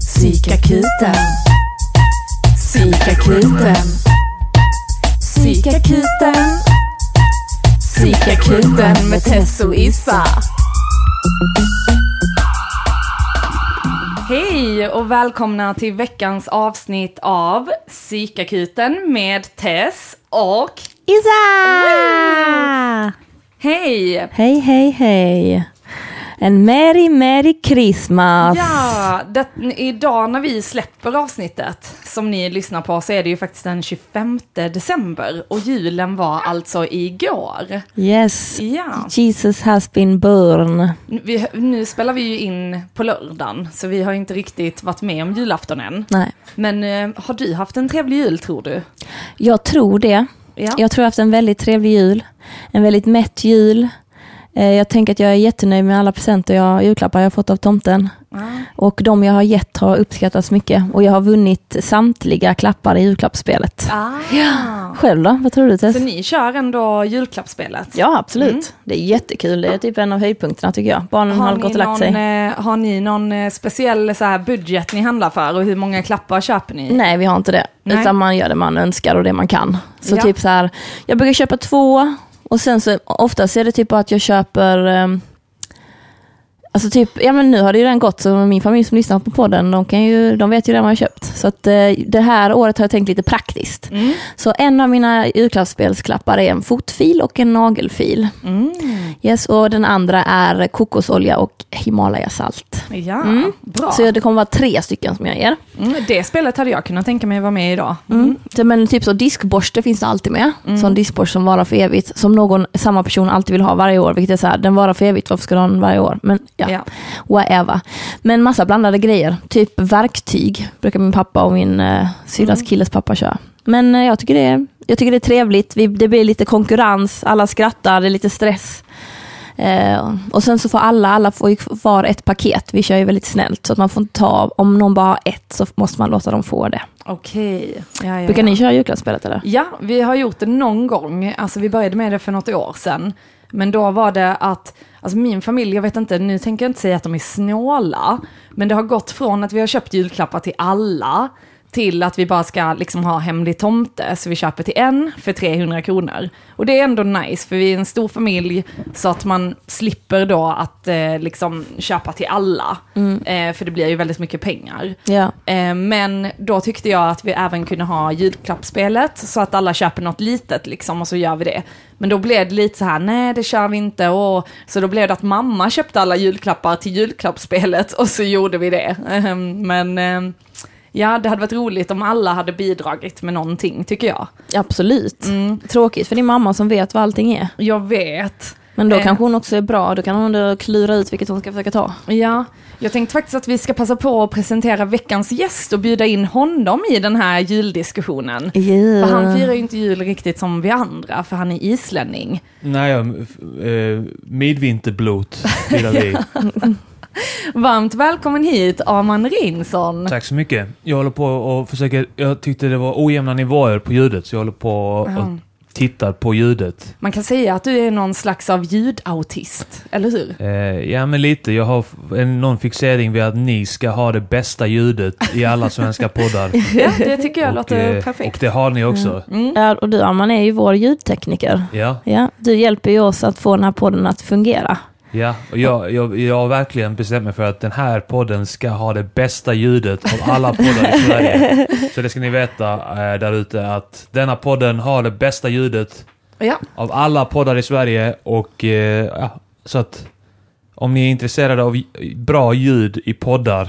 Psykakuten. Psykakuten. Psykakuten. Psykakuten med Tess och Issa. Hej och välkomna till veckans avsnitt av Psykakuten med Tess och Isa! Hej! Hej, hej, hej. En merry, merry Christmas. Ja, det, idag när vi släpper avsnittet som ni lyssnar på så är det ju faktiskt den 25 december och julen var alltså igår. Yes. Ja, Jesus has been born. vi, nu spelar vi ju in på lördagen så vi har inte riktigt varit med om julafton än. Nej, Men eh, har du haft en trevlig jul tror du? jag tror det. Ja. Jag tror jag haft en väldigt trevlig jul. En väldigt mätt jul. Eh, Jag tänker att jag är jättenöjd med alla presenter jag, julklappar jag har fått av tomten. Ja. Och de jag har gett har uppskattats mycket. Och jag har vunnit samtliga klappar i julklappsspelet. Ah. Själv då? Vad tror du Tess? Så ni kör ändå julklappsspelet? Ja, absolut. Mm. Det är jättekul. Det är typ en av höjdpunkterna tycker jag. Barnen har, Har gått ni, och lagt sig. någon, eh, har ni någon eh, speciell så här, budget ni handlar för och hur många klappar köper ni? Nej, vi har inte det. Nej. Utan man gör det man önskar och det man kan. Så Ja. typ så här, jag brukar köpa två och sen så oftast är det typ att jag köper ehm, Alltså typ, ja men nu har det ju redan gått så min familj som lyssnar på podden, de, kan ju, de vet ju redan vad jag har köpt. Så att eh, det här året har jag tänkt lite praktiskt. Mm. Så en av mina julklappsspelsklappar är en fotfil och en nagelfil. Mm. Yes, och den andra är kokosolja och Himalayasalt. Ja, Mm. bra. Så det kommer vara tre stycken som jag ger. Mm, det spelet hade jag kunnat tänka mig vara med idag. Mm. Så, Men typ så diskborste finns det alltid med. Mm. Sån diskborste som varar för evigt. Som någon, samma person alltid vill ha varje år. Vilket är så här, den varar för evigt, varför ska du ha den varje år? Men ja, Ja. whatever. Men massa blandade grejer. Typ verktyg brukar min pappa och min eh, syrras Mm. killes pappa köra. Men eh, jag, tycker det är, jag tycker det är trevligt. Vi, det blir lite konkurrens, alla skrattar, det är lite stress. Eh, och sen så får alla, alla får ju var ett paket. Vi kör ju väldigt snällt. Så att man får ta, om någon bara har ett så måste man låta dem få det. Okej. Ja, ja, Brukar ja. ni köra julklappsspelet eller? Ja, vi har gjort det någon gång. Alltså vi började med det för något år sedan. Men då var det att, alltså min familj, jag vet inte, nu tänker jag inte säga att de är snåla. Men det har gått från att vi har köpt julklappar till alla till att vi bara ska liksom ha hemlig tomte, så vi köper till en för 300 kronor. Och det är ändå nice, för vi är en stor familj, så att man slipper då att eh, liksom köpa till alla. Eh, för det blir ju väldigt mycket pengar. Ja. Eh, Men då tyckte jag att vi även kunde ha julklappsspelet så att alla köper något litet liksom och så gör vi det. Men då blev det lite så här, nej det kör vi inte och så då blev det att mamma köpte alla julklappar till julklappsspelet och så gjorde vi det. Eh, Men eh, ja, det hade varit roligt om alla hade bidragit med någonting tycker jag. Absolut. Mm. Tråkigt för din mamma som vet vad allting är. Jag vet. Men då Eh. kanske hon också är bra, då kan hon då klura ut vilket hon ska försöka ta. Ja, jag tänkte faktiskt att vi ska passa på att presentera veckans gäst och bjuda in honom i den här juldiskussionen. Yeah. För han firar ju inte jul riktigt som vi andra, för han är islänning. Nej, ja, äh, midvinterblot firar vi. Varmt välkommen hit, Arman Rinsson. Tack så mycket. Jag håller på och försöker... Jag tyckte det var ojämna nivåer på ljudet, så jag håller på och Ja. tittar på ljudet. Man kan säga att du är någon slags av ljudautist, eller hur? Eh, ja, men lite. Jag har en, någon fixering vid att ni ska ha det bästa ljudet i alla svenska poddar. Ja, det tycker jag låter eh, perfekt. och det har ni också. Mm. Ja, och du Arman är ju vår ljudtekniker. Ja, Ja, du hjälper ju oss att få den här podden att fungera. Ja. Och jag, jag, jag har verkligen bestämt mig för att den här podden ska ha det bästa ljudet av alla poddar i Sverige. Så det ska ni veta eh, där ute att denna podden har det bästa ljudet Ja, av alla poddar i Sverige och eh, ja, så att om ni är intresserade av j- bra ljud i poddar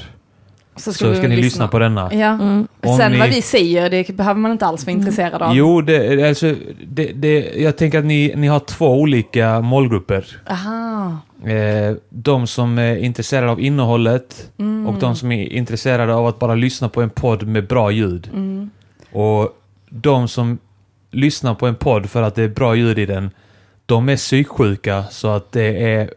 så ska, så vi ska ni lyssna på denna. Ja. Mm. Om Sen ni- vad vi säger, det behöver man inte alls vara intresserad av. Jo, det, alltså, det, det, jag tänker att ni, ni har två olika målgrupper. Aha. Eh, de som är intresserade av innehållet Mm. och de som är intresserade av att bara lyssna på en podd med bra ljud. Mm. Och de som lyssnar på en podd för att det är bra ljud i den, de är psyksjuka så att det är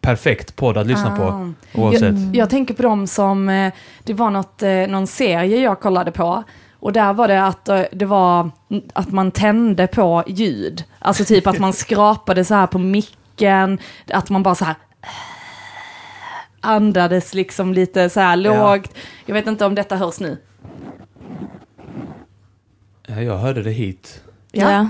perfekt podd att lyssna på. Ah. Oavsett. Jag, jag tänker på dem som, eh, det var något, eh, någon serie jag kollade på. Och där var det att det var att man tände på ljud. Alltså typ att man skrapade så här på micken, att man bara så här andades liksom lite så här lågt. Jag vet inte om detta hörs nu. Ja, jag hörde det hit. Ja.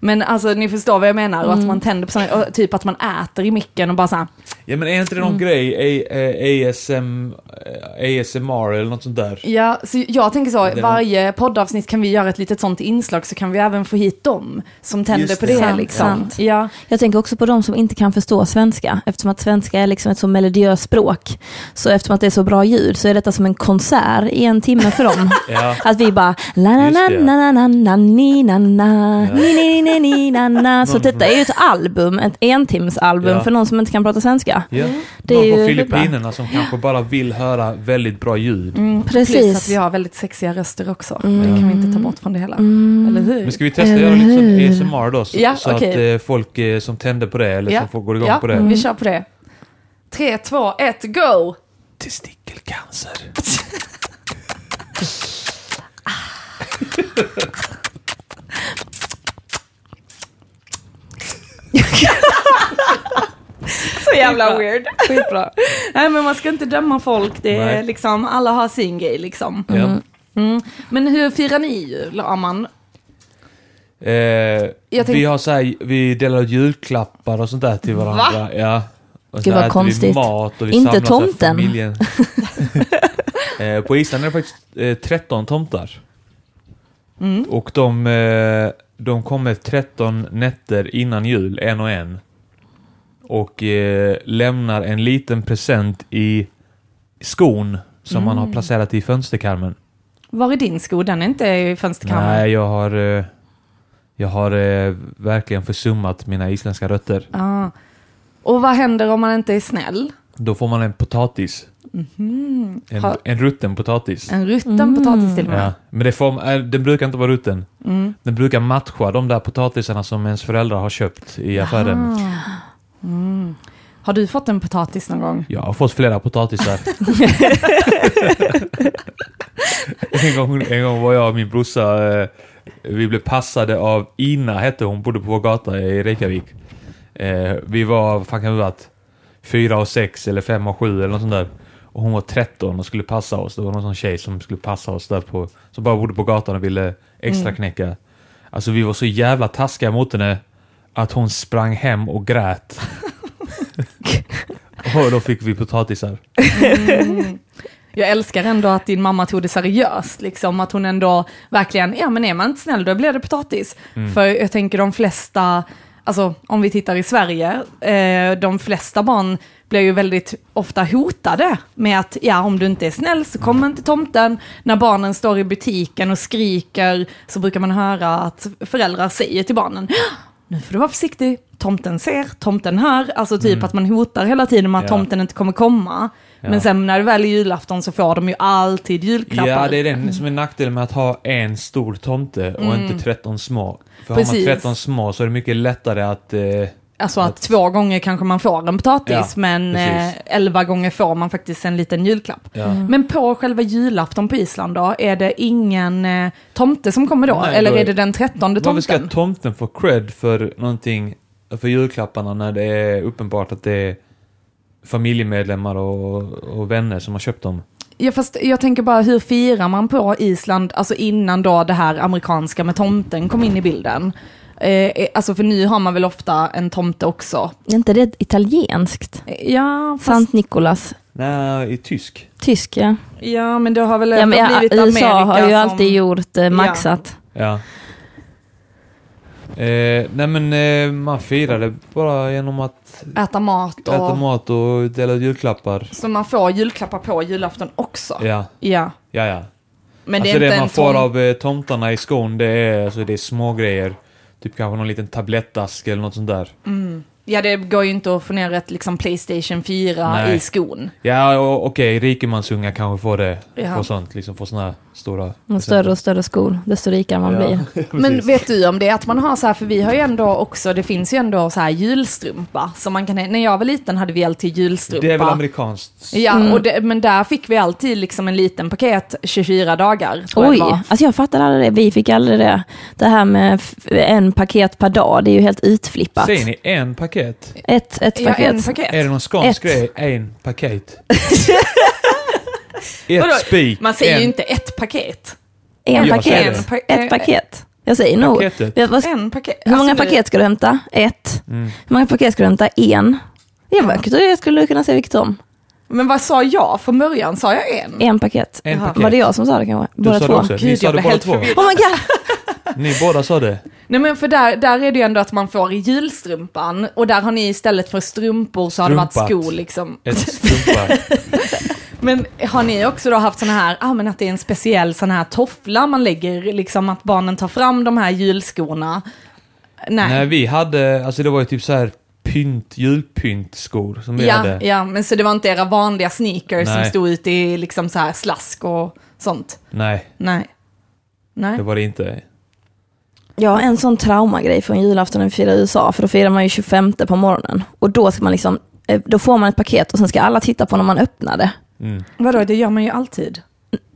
Men alltså ni förstår vad jag menar, och att man tänder på sådana, typ att man äter i micken och bara så här, Ja men är inte det någon grej? A, A, ASM, eh, ASMR eller något sånt där? Ja, så jag tänker så, Det- varje poddavsnitt kan vi göra ett litet sånt inslag så kan vi även få hit dem som tänder Just på det. det. Sant, liksom. sant. Ja, Jag tänker också på de som inte kan förstå svenska, eftersom att svenska är liksom ett så melodiöst språk. Så eftersom att det är så bra ljud så är detta som en konsert i en timme för dem. Ja. Att vi bara la na na na na na na ni na na ni ni ni ni na na. Så detta är ju ett album, ett entimsalbum Ja. för någon som inte kan prata svenska. Ja. Det är Någon på Filippinerna som kanske bara vill höra väldigt bra ljud. mm, Precis. plus att vi har väldigt sexiga röster också. Mm. Det kan vi inte ta bort från det hela. Mm. Eller hur? Men ska vi testa att göra lite som ASMR då? Så, Ja, så okej. att eh, folk eh, som tänder på det, eller Ja. som får gå igång ja, på det. vi kör på det. Tre, två, ett, go! Testikelcancer. Så jävla Skitbra. weird. Skitbra. Nej men man ska inte döma folk, det är Nej. liksom, alla har sin grej liksom. Ja. Mm. Men hur firar ni jul, Aman? Eh, tänk- Vi har så här, vi delar ut julklappar och sånt där till varandra. Ja. Och Gud, vad konstigt. Vi mat och vi Inte tomten. Familjen. eh, på Island är det faktiskt eh, 13 tomtar. Mm. Och de, eh, de kommer 13 nätter innan jul, en och en. Och eh, lämnar en liten present i skon som man har Mm. placerat i fönsterkarmen. Var är din sko? Den är inte i fönsterkammaren. Nej, jag har, eh, jag har eh, verkligen försummat mina isländska rötter. Ah. Och vad händer om man inte är snäll? Då får man en potatis. En, Ha- en rutten potatis. En rutten Mm. potatis till och med. Ja, men det får, äh, den brukar inte vara rutten. Mm. Den brukar matcha de där potatisarna som ens föräldrar har köpt i affären. Ah. Mm. Har du fått en potatis någon gång? Jag har fått flera potatisar. en, gång, en gång var jag och min brorsa, eh, vi blev passade av Ina, hette hon, bodde på vår gata i Reykjavik. Eh, vi var, vad fan kan vi varit? Fyra och sex eller fem och sju eller något sånt där. Och hon var 13 och skulle passa oss. Det var någon sån tjej som skulle passa oss där på, som bara bodde på gatan och ville extra Mm. knäcka. Alltså vi var så jävla taskiga mot henne att hon sprang hem och grät. och då fick vi potatisar. Mm. Jag älskar ändå att din mamma tog det seriöst, liksom att hon ändå verkligen, ja men är man inte snäll då blir det potatis. Mm. För jag tänker de flesta, alltså om vi tittar i Sverige, eh, de flesta barn blir ju väldigt ofta hotade med att ja, om du inte är snäll så kommer inte tomten. När barnen står i butiken och skriker så brukar man höra att föräldrar säger till barnen, nu får du vara försiktig, tomten ser, tomten hör, alltså typ Mm. att man hotar hela tiden med att Ja. tomten inte kommer komma. Ja. Men sen när det väl är julafton så får de ju alltid julklappar. Ja, det är den som är nackdelen med att ha en stor tomte och Mm. inte 13 små. För har Precis. man 13 små så är det mycket lättare att... Eh, Alltså att, Att- två gånger kanske man får en potatis, Ja, men eh, elva gånger får man faktiskt en liten julklapp. ja. Men på själva julafton på Island då, är det ingen eh, tomte som kommer då? Nej, eller då är är- det den trettonde Varför ska tomten? tomten få cred för någonting, för julklapparna när det är uppenbart att det är familjemedlemmar och, och vänner som har köpt dem? Ja, fast jag tänker bara, hur firar man på Island, alltså innan då det här amerikanska med tomten kom in i bilden? Eh, alltså för nu har man väl ofta en tomte också. Är inte det italienskt? Eh, Ja, fast, Sant Nikolas. Nej, i tysk. Tysk ja. ja men det har väl ja men, ja, blivit USA Amerika har ju som... alltid gjort eh, maxat. Ja. Eh, nej men eh, man firar det bara genom att Äta mat och... äta mat och dela julklappar. Så man får julklappar på julafton också? Ja, Ja. ja, ja. Men alltså det är inte det man en får tom... av eh, tomtarna i skon, det är, alltså, det är små grejer. Typ kanske någon liten tablettask eller något sånt där. Mm. Ja, det går ju inte att få ner ett liksom Playstation 4 Nej. i skon. Ja, okej, rikemansungar kanske får det. Ja. Får sånt, liksom får såna här stora. Och större och större skor, desto rikare man blir. Men vet du om det är att man har så här, för vi har ju ändå också, det finns ju ändå så här julstrumpa. Så man kan, när jag var liten hade vi alltid julstrumpa. Det är väl amerikanskt? Ja, Mm. och det, men där fick vi alltid liksom en liten paket 24 dagar. jag Oj, var. alltså jag fattar aldrig det. Vi fick aldrig det. Det här med en paket per dag, det är ju helt utflippat. Säger ni en paket? Ett, ett Ja, paket. en paket. Är det någon skånsk Ett. grej? En paket. Vadå? Ett spik. Man säger en ju inte ett paket. En Jag paket. Pa- Ett paket. Jag säger nog. En paket. Hur många Alltså, paket ska du hämta? Ett. Mm. Hur många paket ska du hämta? En. Jag var- jag skulle kunna säga vilket som. Men vad sa jag från början? Sa jag en? En paket. En paket. Var det jag som sa det kanske? Du Båda sa två. det också. Ni Gud, sa jag det båda helt två. förvirrad. Oh my god! Ni båda sa det. Nej men för där, där är det ju ändå att man får julstrumpan och där har ni istället för strumpor så har det varit skor liksom. Ett strumpa. Men har ni också då haft såna här, ah, men att det är en speciell sån här toffla man lägger, liksom att barnen tar fram de här julskorna? Nej. Nej, vi hade, alltså det var ju typ så här pynt, julpyntskor som vi ja, hade. ja, men så det var inte era vanliga sneakers som Nej. stod ute i liksom så här slask och sånt? Nej, Nej. Nej. det var det inte. Ja, en sån traumagrej från julafton när vi firar i USA, för då firar man ju 25 på morgonen. Och då ska man liksom, eh, då får man ett paket och sen ska alla titta på när man öppnar det. Mm. Vadå, det gör man ju alltid.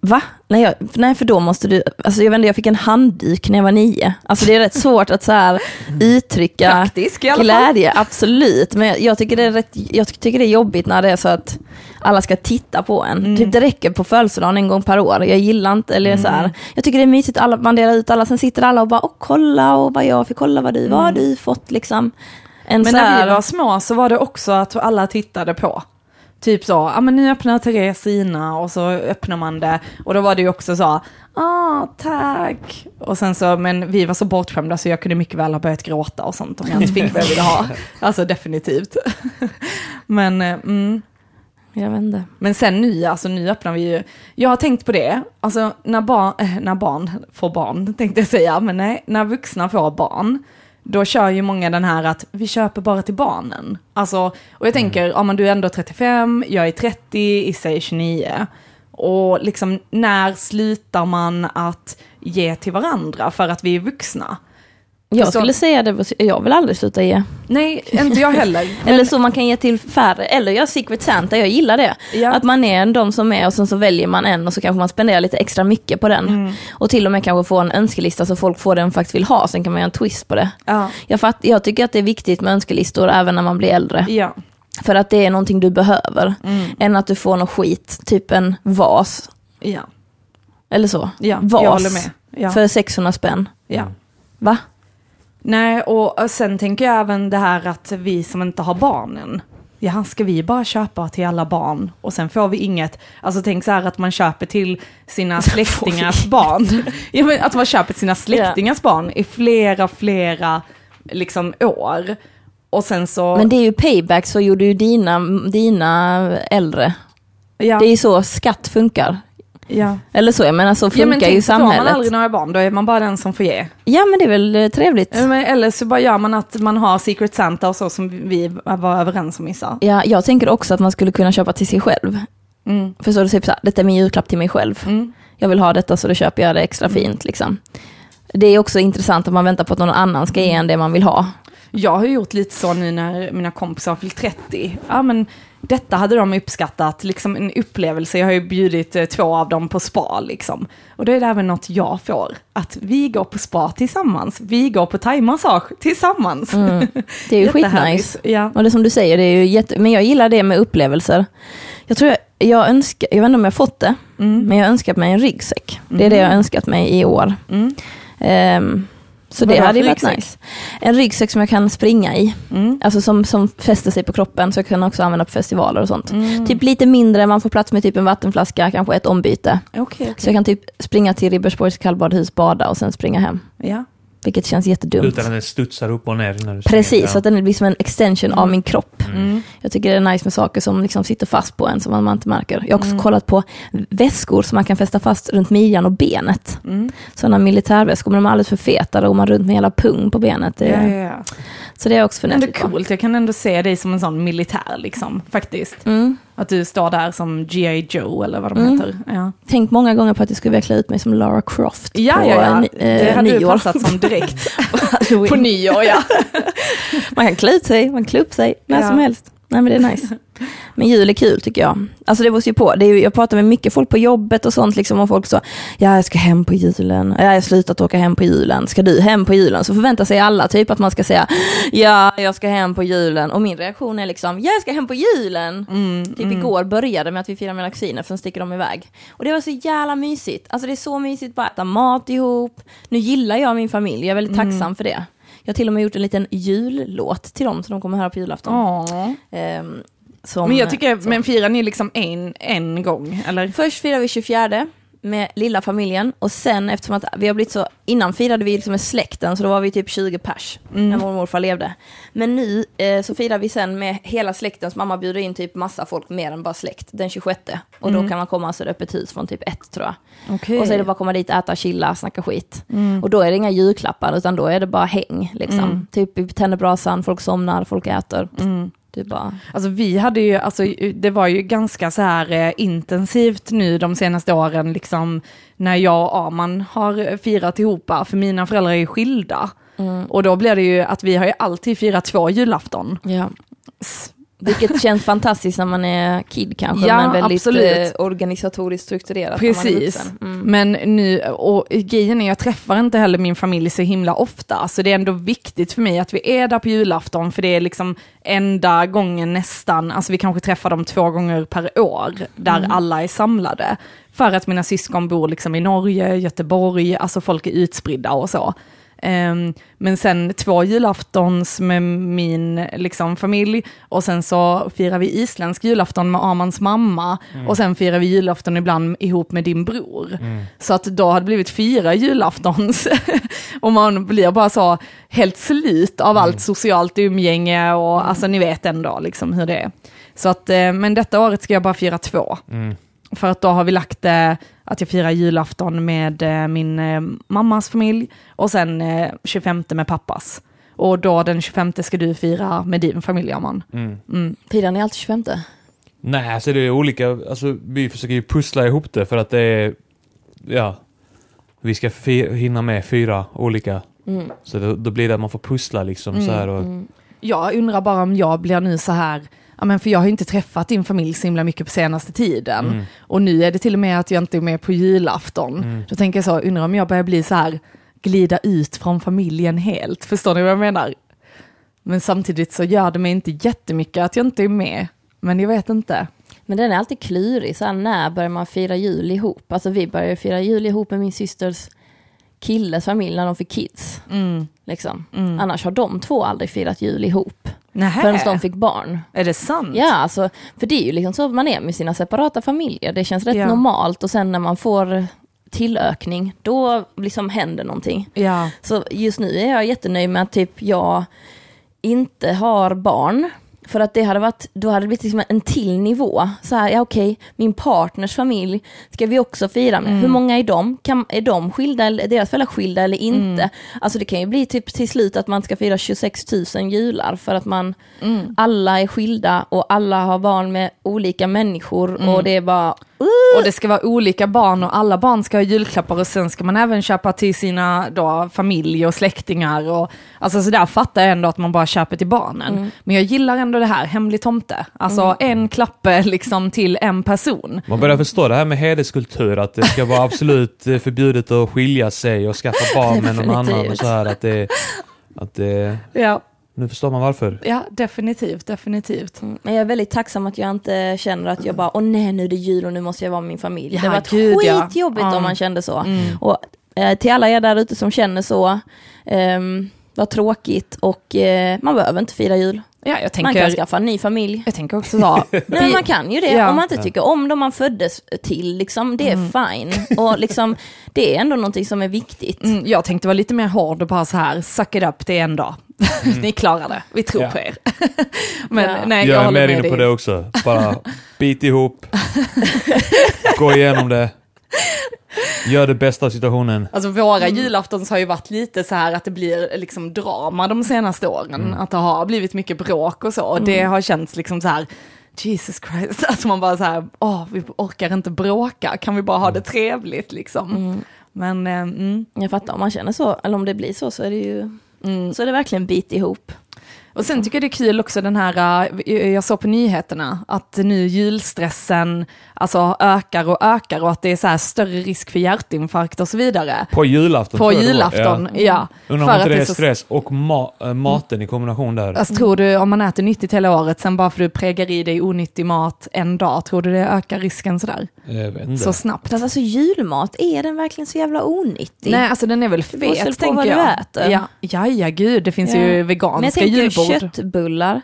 Va? Nej, jag, nej, för då måste du, alltså jag vet inte, jag fick en handduk när jag var nio. Alltså det är rätt svårt att så här uttrycka Praktisk i alla fall. glädje, absolut. Men jag, jag, tycker det är rätt, jag tycker det är jobbigt när det är så att alla ska titta på en. Mm. Typ det räcker på födelsedagen en gång per år. Jag gillar inte, eller så Mm. här. Jag tycker det är mysigt, alla, man delar ut alla, sen sitter alla och bara, åh kolla och vad jag fick, kolla vad du, vad har du fått liksom. En Men så när här, vi var små så var det också att alla tittade på. Typ så, ja men nu öppnar Therese sina och så öppnar man det. Och då var det ju också så, ah tack. Och sen så, men vi var så bortskämda så jag kunde mycket väl ha börjat gråta och sånt om jag inte fick vad jag ville ha. Alltså definitivt. men, eh, mm. jag vet inte. Men sen nu, alltså nu öppnar vi ju, jag har tänkt på det, alltså när barn, äh, när barn får barn tänkte jag säga, men nej, när vuxna får barn, då kör ju många den här att vi köper bara till barnen. Alltså, och jag tänker, ja men du är ändå 35, jag är 30, Issa är 29. Och liksom när slutar man att ge till varandra för att vi är vuxna? Jag skulle säga det, jag vill aldrig sluta ge. Nej, inte jag heller. Eller så man kan ge till färre, eller göra Secret Santa, jag gillar det. Ja. Att man är de som är och sen så väljer man en och så kanske man spenderar lite extra mycket på den. Mm. Och till och med kanske få en önskelista så folk får den faktiskt vill ha, sen kan man göra en twist på det. Ja, Jag, fatt, jag tycker att det är viktigt med önskelistor även när man blir äldre. ja. För att det är någonting du behöver. Mm. Än att du får något skit, typ en vas. Ja, Eller så. ja vas. För 600 spänn. ja. Va? Nej, och sen tänker jag även det här att vi som inte har barnen, ja, ska vi bara köpa till alla barn och sen får vi inget, alltså tänk så här att man köper till sina släktingars barn, ja, men att man köper till sina släktingars barn i flera, flera liksom år. Och sen så, Men det är ju payback, så gjorde ju dina, dina äldre. ja, Det är ju så skatt funkar. Ja. Eller så, jag menar så ja, funkar men ju tänk, får man samhället. aldrig några barn, då är man bara den som får ge. Ja men det är väl eh, trevligt. Ja, Eller så bara gör man att man har Secret Santa och så som vi var överens om Issa. Ja, jag tänker också att man skulle kunna köpa till sig själv. Mm. Förstår du? Typ så här, detta är min julklapp till mig själv. Mm. Jag vill ha detta så då köper jag det extra fint. Liksom. Det är också intressant att man väntar på att någon annan ska ge en det man vill ha. Jag har gjort lite så nu när mina kompisar har fyllt 30. Ja, men detta hade de uppskattat, liksom en upplevelse. Jag har ju bjudit eh, två av dem på spa liksom. Och då är det även något jag får, att vi går på spa tillsammans. Vi går på thaimassage tillsammans. Mm. Det är ju skitnice. Ja. Och det som du säger, det är ju jätte... men jag gillar det med upplevelser. Jag tror jag, jag önskar, jag vet inte om jag fått det, Mm. men jag har önskat mig en ryggsäck. Det är det jag har önskat mig i år. Mm. Så det Vadå hade ju varit ryggsäck? nice. En ryggsäck som jag kan springa i. Mm. Alltså som, som fäster sig på kroppen så jag kan också använda på festivaler och sånt. Mm. Typ lite mindre, man får plats med typ en vattenflaska, kanske ett ombyte. Okej, okej. Så jag kan typ springa till Ribersborgs kallbadhus, bada och sen springa hem. Ja. Vilket känns jättedumt. Utan att den studsar upp och ner när du springer. Precis, så att den blir som en extension av min kropp. Mm. Jag tycker det är nice med saker som liksom sitter fast på en som man inte märker. Jag har också Mm. kollat på väskor som man kan fästa fast runt midjan och benet. Mm. Sådana militärväskor, men de är alldeles för feta, då går man runt med hela pung på benet. Det, Ja, ja, ja. Så det är också funderat Ändå coolt, jag kan ändå se dig som en sån militär liksom, faktiskt. Mm. Att du står där som G.I. Joe eller vad de Mm. heter. Ja, Tänkt många gånger på att jag skulle vilja klä ut mig som Lara Croft ja, på ja, ja. ny- eh, det hade du passat som direkt. På nyår, ja. Man kan klä ut sig, man kan klä upp sig, när Ja. som helst. Nej men det är nice. Men jul är kul tycker jag. Alltså det beror ju på. Det är, jag pratar med mycket folk på jobbet och sånt liksom. Och folk så, ja jag ska hem på julen. Ja, jag har slutat åka hem på julen. Ska du hem på julen? Så förväntar sig alla typ att man ska säga, ja jag ska hem på julen. Och min reaktion är liksom, ja jag ska hem på julen. Mm, Typ igår började med att vi firar mina kusiner, för sen sticker de iväg. Och det var så jävla mysigt. Alltså det är så mysigt bara att äta mat ihop. Nu gillar jag min familj, jag är väldigt Mm. tacksam för det. Jag har till och med gjort en liten jullåt till dem, som de kommer höra på julafton. Åh. Ehm, som, Men jag tycker, så. men firar ni liksom en, en gång, eller? Först firar vi 24 med lilla familjen och sen eftersom att vi har blivit så, innan firade vi liksom med släkten så då var vi typ 20 pers Mm. när mormor och morfar levde. Men nu eh, så firar vi sen med hela släkten, så mamma bjuder in typ massa folk mer än bara släkt den 26 och då kan man komma så är det öppet hus från typ ett tror jag. Mm. Okej. Och så är det bara komma dit, äta, chilla, snacka skit. Mm. Och då är det inga julklappar utan då är det bara häng liksom. Typ vi tänder brasan, folk somnar, folk äter. Det bara... Alltså vi hade ju, alltså det var ju ganska så här eh, intensivt nu de senaste åren, liksom när jag och Arman har firat ihop, för mina föräldrar är ju skilda. Mm. Och då blir det ju att vi har ju alltid firat två julafton. Ja. Vilket känns fantastiskt när man är kid kanske, Ja, men väldigt absolut. eh, organisatoriskt strukturerat Precis. Mm. Men nu, och grejen är, jag träffar inte heller min familj så himla ofta, så det är ändå viktigt för mig att vi är där på julafton, för det är liksom enda gången nästan, alltså vi kanske träffar dem två gånger per år, där alla är samlade. För att mina syskon bor liksom i Norge, Göteborg, alltså folk är utspridda och så. Ehm, men sen två julaftons med min liksom, familj och sen så firar vi isländsk julafton med Armans mamma och sen firar vi julafton ibland ihop med din bror. Så att då har det blivit fyra julaftons och man blir bara så helt slut av allt socialt umgänge och alltså ni vet ändå liksom hur det är. Så att, eh, men detta året ska jag bara fira två. Mm. För att då har vi lagt det att jag firar julafton med eh, min eh, mammas familj och sen eh, 25 med pappas. Och då den 25 ska du fira med din familj, Aman. Mm. Mm. Firar ni alltid 25? Nej, alltså det är olika. Alltså, vi försöker ju pussla ihop det för att det är... Ja. Vi ska hinna med fyra olika. Mm. Så då, då blir det att man får pussla liksom så här och... Mm. Jag undrar bara om jag blir nu så här, ja men för jag har ju inte träffat din familj så himla mycket på senaste tiden. Mm. Och nu är det till och med att jag inte är med på julafton. Mm. Då tänker jag så, undrar om jag börjar bli så här, glida ut från familjen helt. Förstår ni vad jag menar? Men samtidigt så gör det mig inte jättemycket att jag inte är med. Men jag vet inte. Men den är alltid klurig, så här, när börjar man fira jul ihop? Alltså vi började fira jul ihop med min systers killes familj när de fick kids. Mm. Liksom. Mm. Annars har de två aldrig firat jul ihop, Nähä. förrän de fick barn. Är det sant? Ja, alltså, för det är ju liksom så man är med sina separata familjer. Det känns rätt Ja. normalt och sen när man får tillökning, då liksom händer någonting. Ja. Så just nu är jag jättenöjd med att typ jag inte har barn. För att det hade varit, då hade det blivit liksom en till nivå. Så här, ja okej, min partners familj ska vi också fira med. Hur många är de? Kan, är de skilda, är deras föräldrar skilda eller inte? Alltså det kan ju bli typ till slut att man ska fira 26 000 jular för att man, alla är skilda och alla har barn med olika människor och det är bara, Och det ska vara olika barn och alla barn ska ha julklappar och sen ska man även köpa till sina då, familj och släktingar. Och, alltså så där fattar jag ändå att man bara köper till barnen. Men jag gillar ändå det här, hemlig tomte. Alltså en klappe liksom till en person. Man börjar förstå det här med hederskultur, att det ska vara absolut eh, förbjudet att skilja sig och skaffa barn med någon annan och så här att det... Att det Ja, nu förstår man varför. ja definitivt, definitivt. Men jag är väldigt tacksam att jag inte känner att jag bara, åh nej nu är det jul och nu måste jag vara med min familj. Ja, det var gud, skitjobbigt Ja. om man kände så. Mm. Och eh, till alla er där ute som känner så, ehm, vad tråkigt och eh, man behöver inte fira jul. Ja, jag Man tänker, kan skaffa en ny familj. jag tänker också så. Nej, men man kan ju det, Ja. om man inte tycker om dem man föddes till, liksom, det är Mm. fine. Och liksom, det är ändå någonting som är viktigt. Mm, jag tänkte vara lite mer hård och bara så här, suck it up, det är en dag. Ni klarar det, vi tror Ja. på er. Men Ja. nej, Jag jag, är mer med inne på det också. Bara bit ihop. Gå igenom det. Gör det bästa av situationen. Alltså våra julaftons har ju varit lite så här att det blir liksom drama de senaste åren. Att det har blivit mycket bråk och så. Och det har känts liksom så här, Jesus Christ, att man bara så här, åh, vi orkar inte bråka, kan vi bara ha det trevligt liksom. Men, eh, mm. Jag fattar, om man känner så, eller om det blir så, så är det ju Mm. så är det verkligen bit ihop. Och sen tycker jag det är kul också den här, eh, jag såg på nyheterna, att nu julstressen alltså ökar och ökar och att det är så här större risk för hjärtinfarkt och så vidare. På julafton. På jag julafton, Ja. ja. Undrar om inte det är stress och ma- äh, maten i kombination där. Alltså, tror du, om man äter nyttigt hela året, sen bara för att du pregar i dig onyttig mat en dag, tror du det ökar risken sådär? Jag vet inte. Så snabbt? Fast alltså julmat, är den verkligen så jävla onyttig? Nej, alltså den är väl fet, tänker vad du jag. äter. Ja, ja, ja, gud, det finns Ja. ju jag veganska tänker julbord. Mm. köttbullar,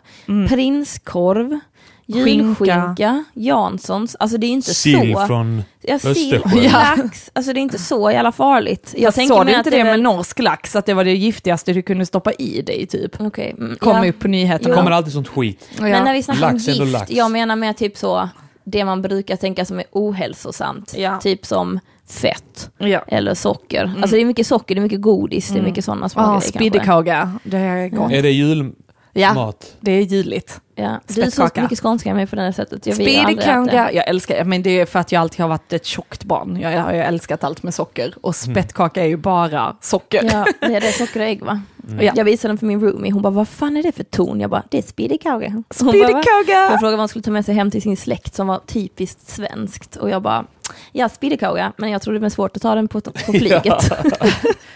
prinskorv, Skinka. julskinka, Janssons. Alltså det är inte Sill så. från Ja, sill, Östersjön. Ja. lax. Alltså det är inte så jävla farligt. Jag Jag tänker såg du inte att det är med väl- norsk lax, att det var det giftigaste du kunde stoppa i dig typ? Okej, mm, Kom ja. upp på Det nyheterna. kommer alltid sånt skit. Ja. Men när vi snackar om Lax ändå gift, lax. jag menar med typ så, det man brukar tänka som är ohälsosamt. Ja. Typ som fett ja. eller socker. Alltså det är mycket socker, det är mycket godis, det är mycket sådana små Ah, spiddekaga, det är gott. Är det julmat? Ja, det är juligt. Ja. Du är så mycket skånska med på det här sättet. Jag. Spiddekaga, jag älskar men det är för att jag alltid har varit ett tjockt barn. Jag har ju älskat allt med socker och spettkaka är ju bara socker. Ja, det är det socker och ägg va? Ja. Jag visade den för min roomie, hon bara vad fan är det för ton? Jag bara det är spiddekaga. Hon! Jag frågade vad hon skulle ta med sig hem till sin släkt som var typiskt svenskt och jag bara ja spiddekaga men jag tror det blir svårt att ta den på, på flyget.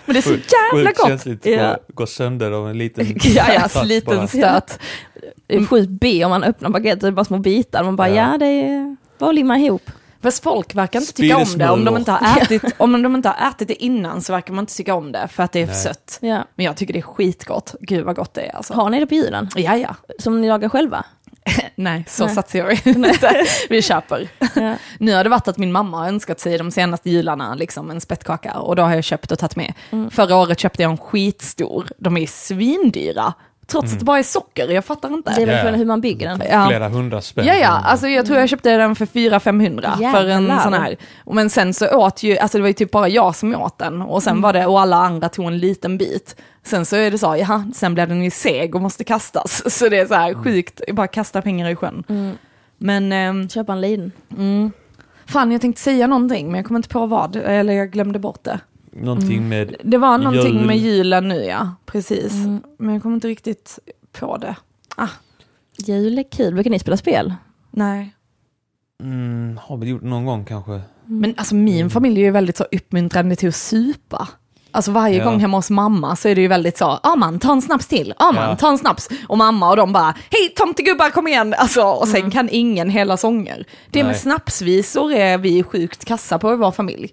Men det är så jävla gott! känsligt. Ja. Ja. Gå sönder av en liten Ja, ja, liten stöt. Sjukt B om man öppnar paketet, det är bara små bitar. Man bara Ja. ja, det är bara att limma ihop. Fast folk verkar inte tycka om det. Om de inte, har ätit, om de inte har ätit det innan så verkar man inte tycka om det för att det är för sött. Ja. Men jag tycker det är skitgott. Gud vad gott det är alltså. Har ni det på julen? Ja, ja. Som ni lagar själva? Nej, så Nej. satsar jag inte. Vi köper. Ja. Nu har det varit att min mamma har önskat sig de senaste jularna liksom en spettkaka och då har jag köpt och tagit med. Förra året köpte jag en skitstor. De är svindyra. Trots att det bara är socker, jag fattar inte. Det är väl för hur man bygger den. Ja. Flera hundra spänn. Ja, ja, alltså jag tror jag köpte den för 400-500 för en sån här. Men sen så åt ju, alltså det var ju typ bara jag som åt den och sen var det, och alla andra tog en liten bit. Sen så är det så, jaha, sen blev den ju seg och måste kastas. Så det är så här sjukt, bara kasta pengar i sjön. Men, ehm, Köpa en liten. mm, fan jag tänkte säga någonting men jag kommer inte på vad, eller jag glömde bort det. Någonting med... Det var någonting Jul. med julen nu ja, precis. Men jag kommer inte riktigt på det. Ah, Jul är kul. Brukar ni spela spel? nej. Mm, har vi gjort någon gång kanske? Men alltså min familj är ju väldigt så uppmuntrande till att supa. Alltså varje Ja. gång hemma hos mamma så är det ju väldigt så, ja man ta en snaps till, ja man Ja. ta en snaps. Och mamma och de bara, hej tomtegubbar kom igen! Alltså, och sen kan ingen hela sånger. Det med Nej. snapsvisor är vi sjukt kassa på i vår familj.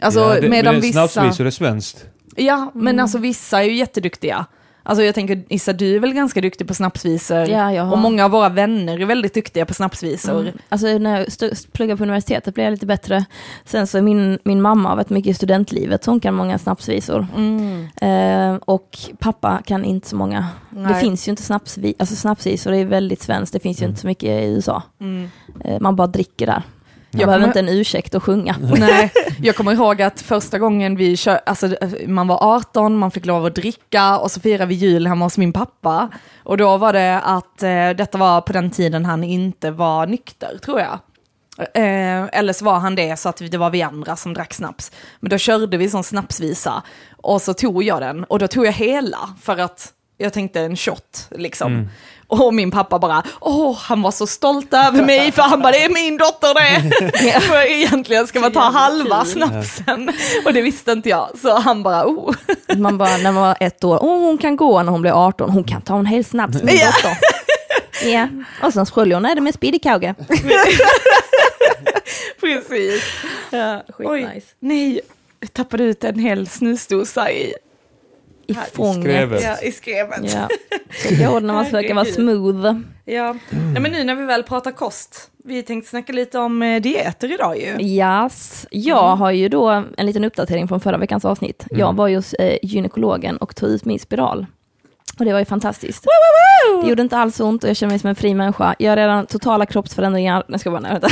Alltså ja, det, medan men vissa... Snapsvisor är svenskt. Ja, men alltså vissa är ju jätteduktiga. Alltså jag tänker, Issa du är väl ganska duktig på snapsvisor? Ja, jag har- Och många av våra vänner är väldigt duktiga på snapsvisor. Mm. Alltså när jag pluggade på universitetet blev jag lite bättre. Sen så min, min mamma har varit mycket i studentlivet så hon kan många snapsvisor. Mm. Eh, och pappa kan inte så många. Det Nej. finns ju inte snapsvi- alltså snapsvisor, det är väldigt svenskt, det finns ju inte så mycket i USA. Mm. Eh, man bara dricker där. Jag behöver kommer- inte en ursäkt att sjunga. Nej, jag kommer ihåg att första gången vi kör, alltså man var 18, man fick lov att dricka och så firade vi jul hemma hos min pappa. Och då var det att eh, detta var på den tiden han inte var nykter, tror jag. Eh, eller så var han det så att det var vi andra som drack snaps. Men då körde vi som snapsvisa och så tog jag den och då tog jag hela för att jag tänkte en shot liksom. Och min pappa bara, åh, han var så stolt över mig för han bara, det är min dotter det. för egentligen ska man ta halva kul. snapsen. Och det visste inte jag, så han bara, oh. Man bara, när man var ett år, oh, hon kan gå när hon blir 18, hon kan ta en hel snaps Ja. dotter. Ja, och sen sköljer hon det med spiddekauge. Precis. Ja, Oj, nej, jag tappade ut en hel snusdosa i, I fånget. skrevet. ja, i skrevet. Ja. Så går det när man försöker vara smooth. Ja. Nej, men nu när vi väl pratar kost, vi tänkte snacka lite om eh, dieter idag ju. Yes. Jag har ju då en liten uppdatering från förra veckans avsnitt. Jag var ju hos eh, gynekologen och tog ut min spiral. Och det var ju fantastiskt. Det gjorde inte alls ont och jag kände mig som en fri människa. Jag har redan totala kroppsförändringar. Nej, ska bara, nej, vänta.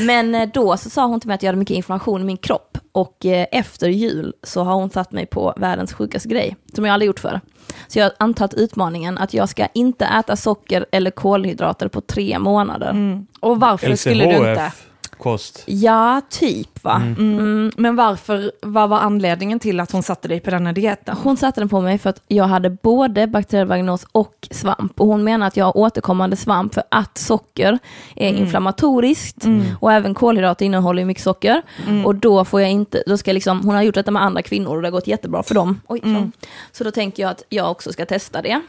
Men eh, då så sa hon till mig att jag hade mycket inflammation i min kropp. Och eh, efter jul så har hon satt mig på världens sjukaste grej, som jag aldrig gjort förr. Så jag har antagit utmaningen att jag ska inte äta socker eller kolhydrater på tre månader. Mm. Och varför skulle du inte? LCHF-kost. Ja, typ va. Mm. Men varför, vad var anledningen till att hon satte dig på denna dieten? Hon satte den på mig för att jag hade både bakteriell vagnos och svamp. Och hon menar att jag har återkommande svamp för att socker är inflammatoriskt och även kolhydrater innehåller ju mycket socker. Och då får jag inte, då ska jag liksom, hon har gjort detta med andra kvinnor och det har gått jättebra för dem. Oj, så. så då tänker jag att jag också ska testa det.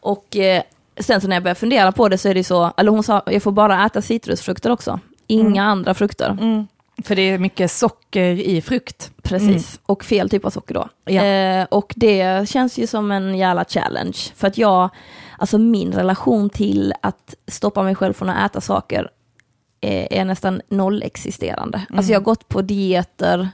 Och eh, sen så när jag började fundera på det så är det så, eller hon sa, jag får bara äta citrusfrukter också. Inga andra frukter. Mm. För det är mycket socker i frukt. Precis, och fel typ av socker då. Ja. Eh, och det känns ju som en jävla challenge. För att jag, alltså min relation till att stoppa mig själv från att äta saker eh, är nästan nollexisterande. Alltså jag har gått på dieter,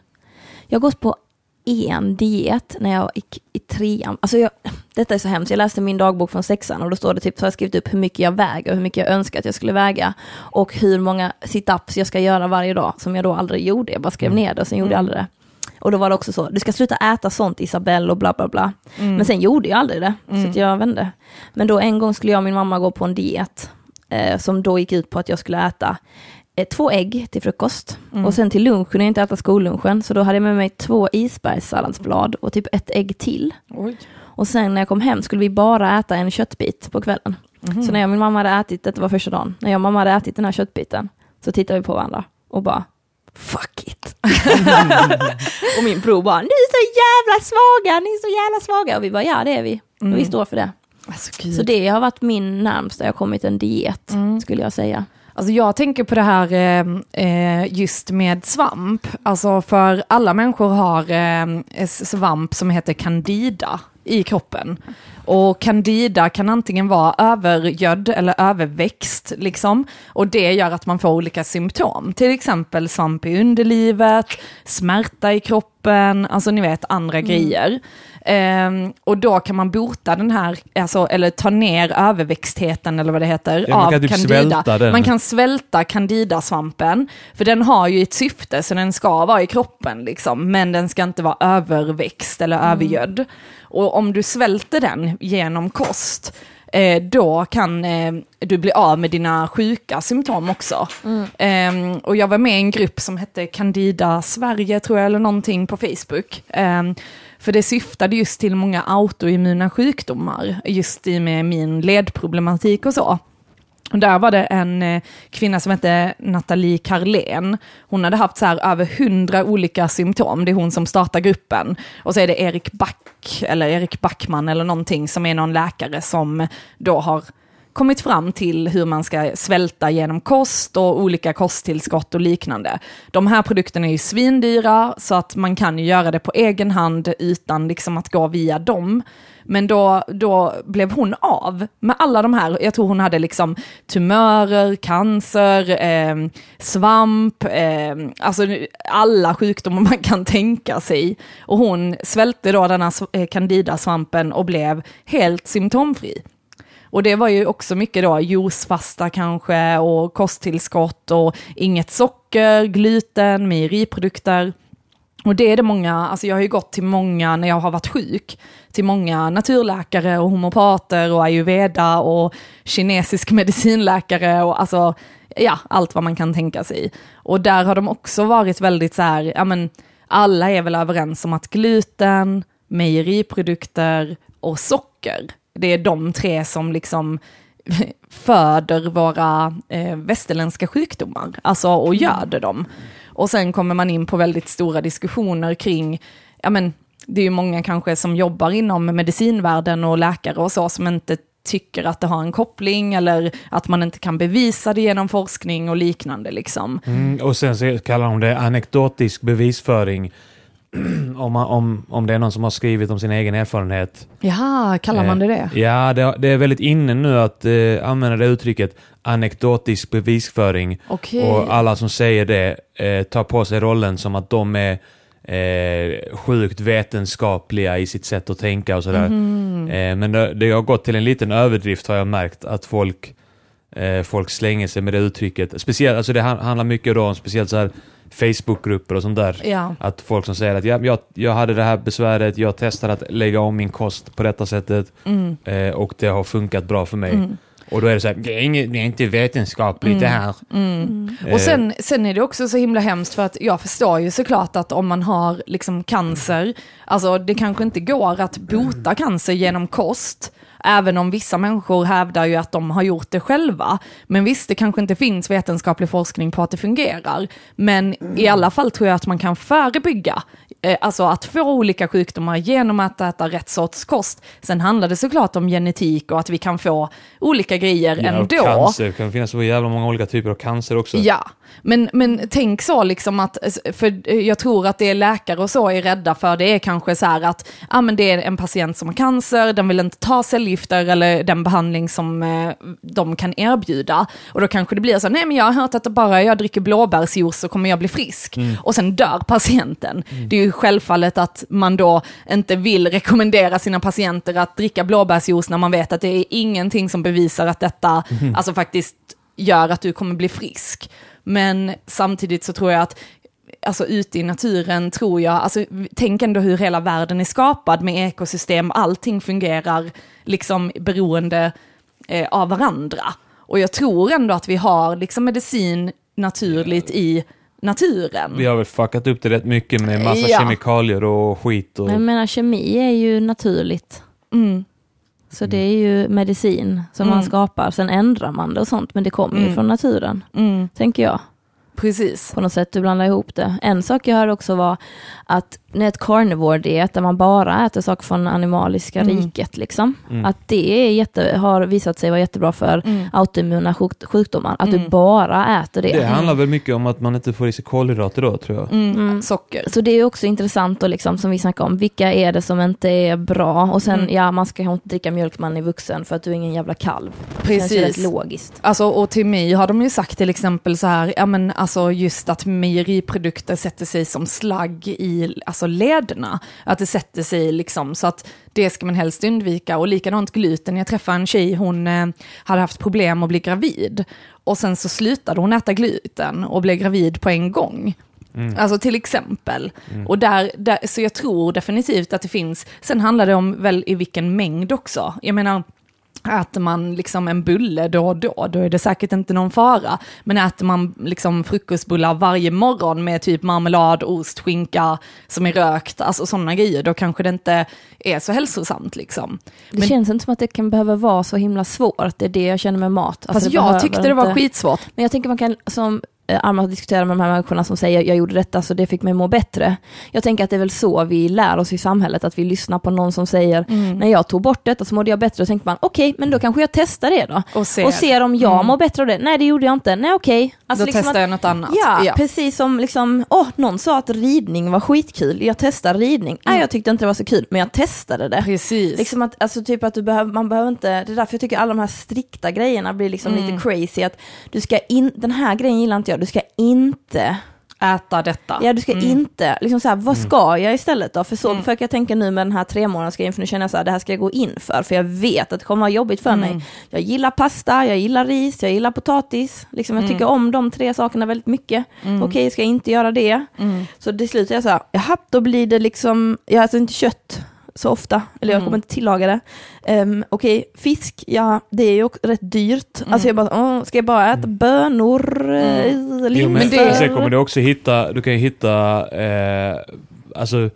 jag har gått på en diet när jag gick i trean. Alltså jag, detta är så hemskt, jag läste min dagbok från sexan och då står det typ, så har jag skrivit upp hur mycket jag väger och hur mycket jag önskar att jag skulle väga. Och hur många sit-ups jag ska göra varje dag, som jag då aldrig gjorde. Jag bara skrev ner det och sen gjorde jag aldrig det. Och då var det också så, du ska sluta äta sånt Isabelle och bla bla bla. Men sen gjorde jag aldrig det, så att jag vände. Men då en gång skulle jag och min mamma gå på en diet, eh, som då gick ut på att jag skulle äta två ägg till frukost. Och sen till lunch kunde jag inte äta skollunchen, så då hade jag med mig två isbergssalladsblad och typ ett ägg till. Oj. Och sen när jag kom hem skulle vi bara äta en köttbit på kvällen. Så när jag och min mamma hade ätit, detta var första dagen, när jag och mamma hade ätit den här köttbiten, så tittade vi på varandra och bara, fuck it. och min bror bara, ni är så jävla svaga, ni är så jävla svaga. Och vi bara, ja det är vi. Och vi står för det. Alltså. Så det har varit min närmsta jag har kommit en diet, skulle jag säga. Alltså jag tänker på det här ehm, eh, just med svamp. Alltså för alla människor har eh, svamp som heter candida i kroppen. Och candida kan antingen vara övergödd eller överväxt. Liksom. Och det gör att man får olika symptom. Till exempel svamp i underlivet, smärta i kroppen, alltså ni vet andra grejer. Ehm, och då kan man bota den här, alltså, eller ta ner överväxtheten eller vad det heter, Ja, man av kan typ candida. Man kan svälta candidasvampen, för den har ju ett syfte, så den ska vara i kroppen, liksom, men den ska inte vara överväxt eller övergödd. Och om du svälter den genom kost, eh, då kan eh, du bli av med dina sjuka symptom också. Ehm, och jag var med i en grupp som hette Candida Sverige, tror jag, eller någonting på Facebook. Ehm, för det syftade just till många autoimmuna sjukdomar, just i med min ledproblematik och så. Och där var det en eh, kvinna som hette Nathalie Carlén. Hon hade haft så här över hundra olika symptom. Det är hon som startar gruppen. Och så är det Erik Back, eller Erik Backman eller någonting, som är någon läkare som då har kommit fram till hur man ska svälta genom kost och olika kosttillskott och liknande. De här produkterna är ju svindyra, så att man kan ju göra det på egen hand utan liksom att gå via dem. Men då, då blev hon av med alla de här, jag tror hon hade liksom tumörer, cancer, eh, svamp, eh, alltså alla sjukdomar man kan tänka sig. Och hon svälte då den här eh, candidasvampen och blev helt symptomfri. Och det var ju också mycket då juicefasta kanske och kosttillskott och inget socker, gluten, mejeriprodukter. Och det är det många, alltså jag har ju gått till många när jag har varit sjuk, till många naturläkare och homopater och ayurveda och kinesisk medicinläkare och alltså, ja, allt vad man kan tänka sig. Och där har de också varit väldigt så här, ja men alla är väl överens om att gluten, mejeriprodukter och socker, det är de tre som liksom föder våra eh, västerländska sjukdomar, alltså och göder dem. Och sen kommer man in på väldigt stora diskussioner kring, ja men det är ju många kanske som jobbar inom medicinvärlden och läkare och så som inte tycker att det har en koppling eller att man inte kan bevisa det genom forskning och liknande liksom. Mm, och sen så kallar de det anekdotisk bevisföring. om, om, om det är någon som har skrivit om sin egen erfarenhet. Jaha, kallar man det det? Eh, Ja, det, det är väldigt inne nu att eh, använda det uttrycket anekdotisk bevisföring. Okej. Och alla som säger det eh, tar på sig rollen som att de är eh, sjukt vetenskapliga i sitt sätt att tänka och sådär. Mhm. Eh, men det, det har gått till en liten överdrift har jag märkt, att folk, eh, folk slänger sig med det uttrycket. Speciellt, alltså det han- handlar mycket då om speciellt så här Facebookgrupper och sånt där. Ja. Att folk som säger att ja, jag, jag hade det här besväret, jag testade att lägga om min kost på detta sättet Mm. eh, och det har funkat bra för mig. Mm. Och då är det så här, det är, inget, det är inte vetenskapligt det här. Mm. Eh, Och sen, sen är det också så himla hemskt för att jag förstår ju såklart att om man har liksom cancer, alltså det kanske inte går att bota cancer genom kost, även om vissa människor hävdar ju att de har gjort det själva. Men visst, det kanske inte finns vetenskaplig forskning på att det fungerar, men i alla fall tror jag att man kan förebygga eh, Alltså att få olika sjukdomar genom att äta rätt sorts kost. Sen handlar det såklart om genetik och att vi kan få olika grejer ja, och ändå. Cancer, det kan finnas så jävla många olika typer av cancer också. Ja, men, men tänk så liksom att, för jag tror att det är läkare och så är rädda för, det är kanske så här att, ja men det är en patient som har cancer, den vill inte ta cellgifter eller den behandling som eh, de kan erbjuda. Och då kanske det blir så, nej men jag har hört att bara jag dricker blåbärsjuice så kommer jag bli frisk. Och sen dör patienten. Det är ju självfallet att man då inte vill rekommendera sina patienter att dricka blåbärsjuice när man vet att det är ingenting som bevisar att detta, alltså faktiskt gör att du kommer bli frisk. Men samtidigt så tror jag att alltså ute i naturen tror jag, alltså tänk ändå hur hela världen är skapad med ekosystem, allting fungerar liksom beroende eh, av varandra. Och jag tror ändå att vi har liksom medicin naturligt i naturen. Vi har väl fuckat upp det rätt mycket med massa Ja. kemikalier och skit. Och... Men jag menar, kemi är ju naturligt. Mm. Så det är ju medicin som Mm. man skapar, sen ändrar man det och sånt, men det kommer ju Mm. från naturen, Mm. tänker jag. Precis. På något sätt, du blandar ihop det. En sak jag hörde också var att när ett carnivore diet, där man bara äter saker från animaliska Mm. riket, liksom, Mm. att det är jätte, har visat sig vara jättebra för Mm. autoimmuna sjuk, sjukdomar, att Mm. du bara äter det. Det handlar väl mycket om att man inte får i sig kolhydrater då, tror jag. Mm. Mm. Socker. Så det är också intressant och liksom, som vi snackade om, vilka är det som inte är bra? Och sen, Mm. ja, man ska inte dricka mjölk man är vuxen för att du är ingen jävla kalv. Det känns Precis. logiskt. Alltså, och till mig har de ju sagt till exempel så här, ja men alltså just att mejeriprodukter sätter sig som slagg i alltså lederna. Att det sätter sig liksom så att det ska man helst undvika. Och likadant gluten, jag träffade en tjej, hon eh, hade haft problem att bli gravid. Och sen så slutade hon äta gluten och blev gravid på en gång. Mm. Alltså till exempel. Och där, där, så jag tror definitivt att det finns, sen handlar det om väl i vilken mängd också. Jag menar, Äter man liksom en bulle då och då, då är det säkert inte någon fara. Men äter man liksom frukostbullar varje morgon med typ marmelad, ost, skinka som är rökt, alltså sådana grejer, då kanske det inte är så hälsosamt liksom. Det Men- känns inte som att det kan behöva vara så himla svårt, det är det jag känner med mat. Alltså, Fast det jag tyckte det var inte- skitsvårt. Men jag tänker man kan, som Arman diskuterar med de här människorna som säger jag gjorde detta så det fick mig må bättre. Jag tänker att det är väl så vi lär oss i samhället, att vi lyssnar på någon som säger Mm. när jag tog bort detta så mådde jag bättre, och tänker man okej, men då kanske jag testar det då. Och ser, Och ser om jag Mm. mår bättre av det. Nej det gjorde jag inte, nej okej. Alltså då liksom testar att- jag något annat. Ja, precis som liksom, åh, någon sa att ridning var skitkul, jag testar ridning. Nej, Mm. jag tyckte inte det var så kul, men jag testade det. Precis. Liksom att, alltså typ att du behöver, man behöver inte, det är därför jag tycker alla de här strikta grejerna blir liksom Mm. lite crazy, att du ska in, den här grejen gillar inte jag, du ska inte, Äta detta. ja du ska Mm. inte, liksom så här, vad ska jag istället då? För så Mm. försöker jag tänka nu med den här tre månaders grejen, för nu känner jag så här, det här ska jag gå in för, för jag vet att det kommer vara jobbigt för Mm. mig. Jag gillar pasta, jag gillar ris, jag gillar potatis, liksom jag Mm. tycker om de tre sakerna väldigt mycket. Mm. Okej, ska jag inte göra det? Mm. Så till slut är jag så här, jaha, då blir det liksom, jag äter inte kött så ofta, eller jag Mm. kommer inte tillaga det. Um, Okej, fisk, ja det är ju också rätt dyrt. Mm. Alltså jag bara, åh, ska jag bara äta bönor, mm. Jo, men det- sen kommer du också hitta, du kan ju hitta, eh, alltså,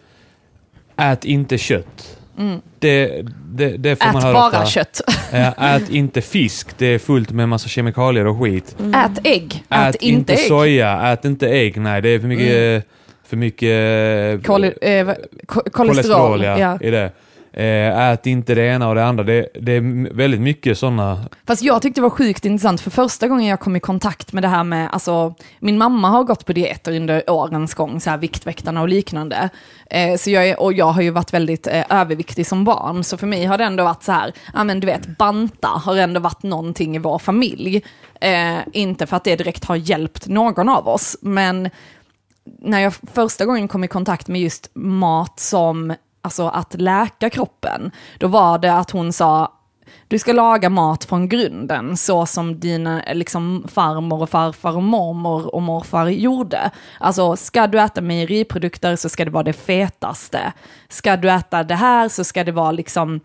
ät inte kött. Mm. Det, det, det får man Ät höra bara ofta. kött. Eh, ät inte fisk, det är fullt med massa kemikalier och skit. Mm. Ät ägg. Ät, inte ägg. soja, ät inte ägg, nej det är för mycket, för mycket Koli, eh, va- ko- kolesterol. ja, ja. i det. Eh, ät inte det ena och det andra. Det, det är väldigt mycket sådana. Fast jag tyckte det var sjukt intressant, för första gången jag kom i kontakt med det här med, alltså, min mamma har gått på dieter under årens gång, så här Viktväktarna och liknande. Eh, så jag är, och jag har ju varit väldigt eh, överviktig som barn, så för mig har det ändå varit så här, ja men du vet, banta har ändå varit någonting i vår familj. Eh, inte för att det direkt har hjälpt någon av oss, men när jag första gången kom i kontakt med just mat som, alltså att läka kroppen, då var det att hon sa, du ska laga mat från grunden, så som dina liksom, farmor och farfar och mormor och morfar gjorde. Alltså, ska du äta mejeriprodukter så ska det vara det fetaste. Ska du äta det här så ska det vara liksom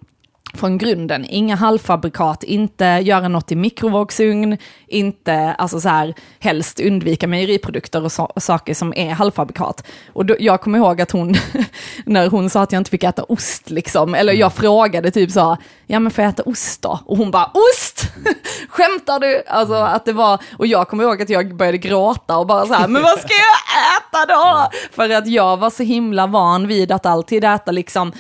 från grunden, inga halvfabrikat, inte göra något i mikrovågsugn, inte, alltså så här, helst undvika mejeriprodukter och so saker som är halvfabrikat. Och då, jag kommer ihåg att hon, när hon sa att jag inte fick äta ost, liksom, eller jag frågade typ så, ja men får jag äta ost då? Och hon bara, ost! Skämtar du? Alltså att det var, och jag kommer ihåg att jag började gråta och bara så här, men vad ska jag äta då? För att jag var så himla van vid att alltid äta liksom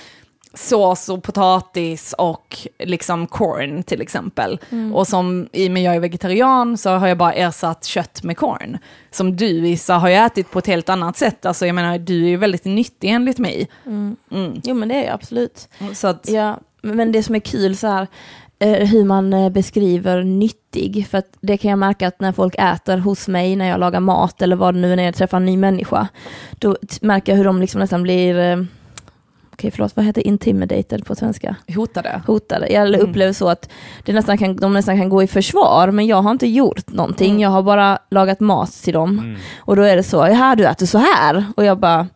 sås och potatis och liksom corn till exempel. Mm. Och som i och med jag är vegetarian så har jag bara ersatt kött med corn. Som du Issa har ju ätit på ett helt annat sätt. Alltså jag menar du är ju väldigt nyttig enligt mig. Mm. Mm. Jo men det är jag absolut. Så att, Ja, men det som är kul så här, eh, hur man eh, beskriver nyttig, för det kan jag märka att när folk äter hos mig, när jag lagar mat eller vad det nu är när jag träffar en ny människa, då märker jag hur de liksom nästan blir, eh, okej förlåt, vad heter intimidated på svenska? hotade. Hotade. Jag Mm. upplever så att det nästan kan, de nästan kan gå i försvar, men jag har inte gjort någonting, Mm. jag har bara lagat mat till dem. Mm. Och då är det så, ja du äter så här. Och jag bara,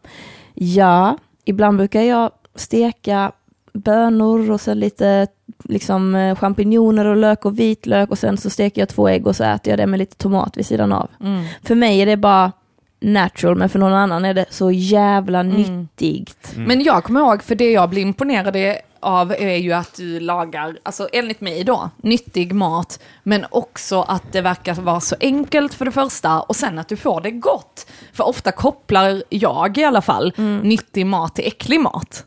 ja, ibland brukar jag steka bönor och sen lite liksom eh, champinjoner och lök och vitlök och sen så steker jag två ägg och så äter jag det med lite tomat vid sidan av. Mm. För mig är det bara natural, men för någon annan är det så jävla Mm. nyttigt. Men jag kommer ihåg, för det jag blir imponerad av är ju att du lagar, alltså enligt mig då, nyttig mat, men också att det verkar vara så enkelt för det första och sen att du får det gott. För ofta kopplar jag i alla fall nyttig mat till äcklig mat.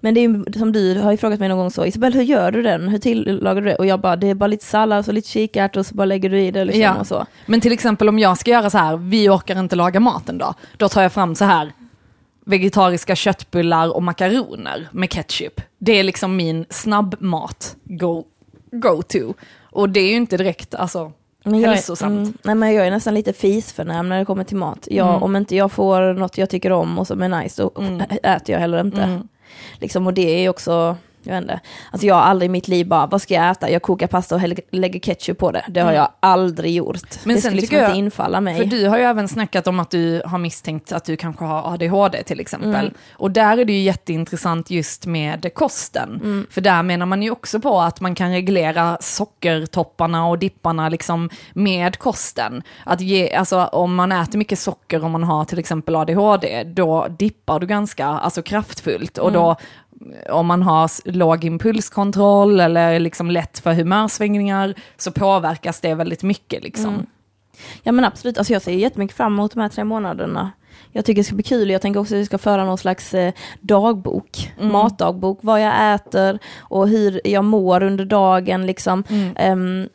Men det är ju som du har ju frågat mig någon gång så, Isabel hur gör du den? Hur tillagar du det? Och jag bara, det är bara lite sallad och lite kikärtor och så bara lägger du i det liksom Ja. och så. Men till exempel om jag ska göra så här, vi orkar inte laga maten då, då tar jag fram så här vegetariska köttbullar och makaroner med ketchup. Det är liksom min snabbmat go, go to. Och det är ju inte direkt alltså, Men jag, är- hälsosamt. mm, nej men jag är nästan lite fisförnäm när det kommer till mat. Jag, Mm. Om inte jag får något jag tycker om och som är nice, då Mm. äter jag heller inte. Mm. Liksom, och det är ju också, jag vet inte, alltså jag har aldrig i mitt liv bara, vad ska jag äta? Jag kokar pasta och lägger ketchup på det. Det har Mm. jag aldrig gjort. Men det sen skulle liksom jag- inte infalla mig. För du har ju även snackat om att du har misstänkt att du kanske har ADHD till exempel. Mm. Och där är det ju jätteintressant just med kosten. Mm. För där menar man ju också på att man kan reglera sockertopparna och dipparna liksom med kosten. Att ge, alltså om man äter mycket socker om man har till exempel ADHD, då dippar du ganska alltså, kraftfullt. Och då om man har låg impulskontroll eller liksom lätt för humörsvängningar så påverkas det väldigt mycket. Liksom. Mm. Ja men absolut, alltså jag ser jättemycket fram emot de här tre månaderna. Jag tycker det ska bli kul, jag tänker också att vi ska föra någon slags eh, dagbok, Mm. matdagbok, vad jag äter och hur jag mår under dagen. Liksom. Mm. Ehm,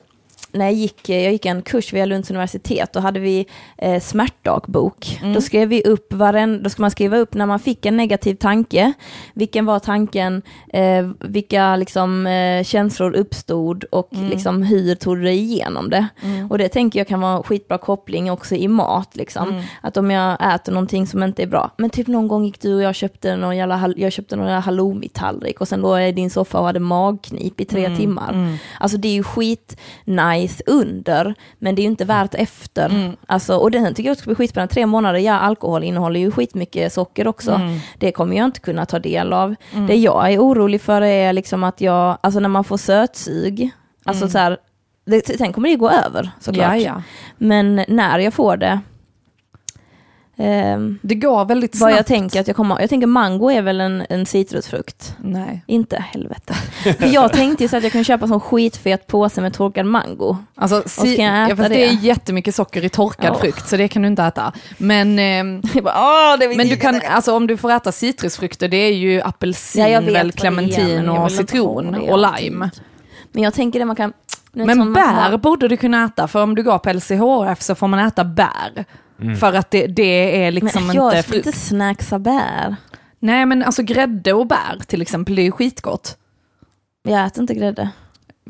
när jag gick, jag gick en kurs via Lunds universitet, då hade vi eh, smärtdagbok. Mm. Då skrev vi upp varen, då ska man skriva upp när man fick en negativ tanke, vilken var tanken, eh, vilka liksom, eh, känslor uppstod och Mm. liksom, hur tog du dig igenom det. Mm. Och det tänker jag kan vara skitbra koppling också i mat. Liksom. Mm. Att om jag äter någonting som inte är bra, men typ någon gång gick du och jag köpte någon jävla, jag köpte någon jävla halloumi-tallrik och sen låg jag i din soffa och hade magknip i tre Mm, timmar. mm. Alltså det är ju skit nice under, men det är ju inte värt efter. Mm. Alltså, och det tycker jag ska bli skitspännande. Tre månader, ja alkohol innehåller ju skitmycket socker också. Mm. Det kommer jag inte kunna ta del av. Mm. Det jag är orolig för är liksom att jag, alltså när man får sötsug, alltså Mm. så här, det, sen kommer det gå över såklart. Ja, ja. Men när jag får det, ehm, Det går väldigt vad snabbt. jag tänker att jag kommer, jag tänker mango är väl en, en citrusfrukt. Nej. Inte helvete. Jag tänkte ju så att jag kunde köpa en sån skitfet påse med torkad mango. Alltså, si- jag ja, äta fast det? det? är jättemycket socker i torkad Ja. frukt, så det kan du inte äta. Men, Jag bara, men du jag kan, alltså om du får äta citrusfrukter, det är ju apelsin, Ja, jag vad väl, clementin men jag och citron och lime. Men jag tänker det man kan... Men bär borde du kunna äta, för om du går på LCHF så får man äta bär. Mm. För att det, det är liksom men jag inte ska frukt. inte snacksa bär. Nej men alltså grädde och bär till exempel, det är ju skitgott. Jag äter inte grädde.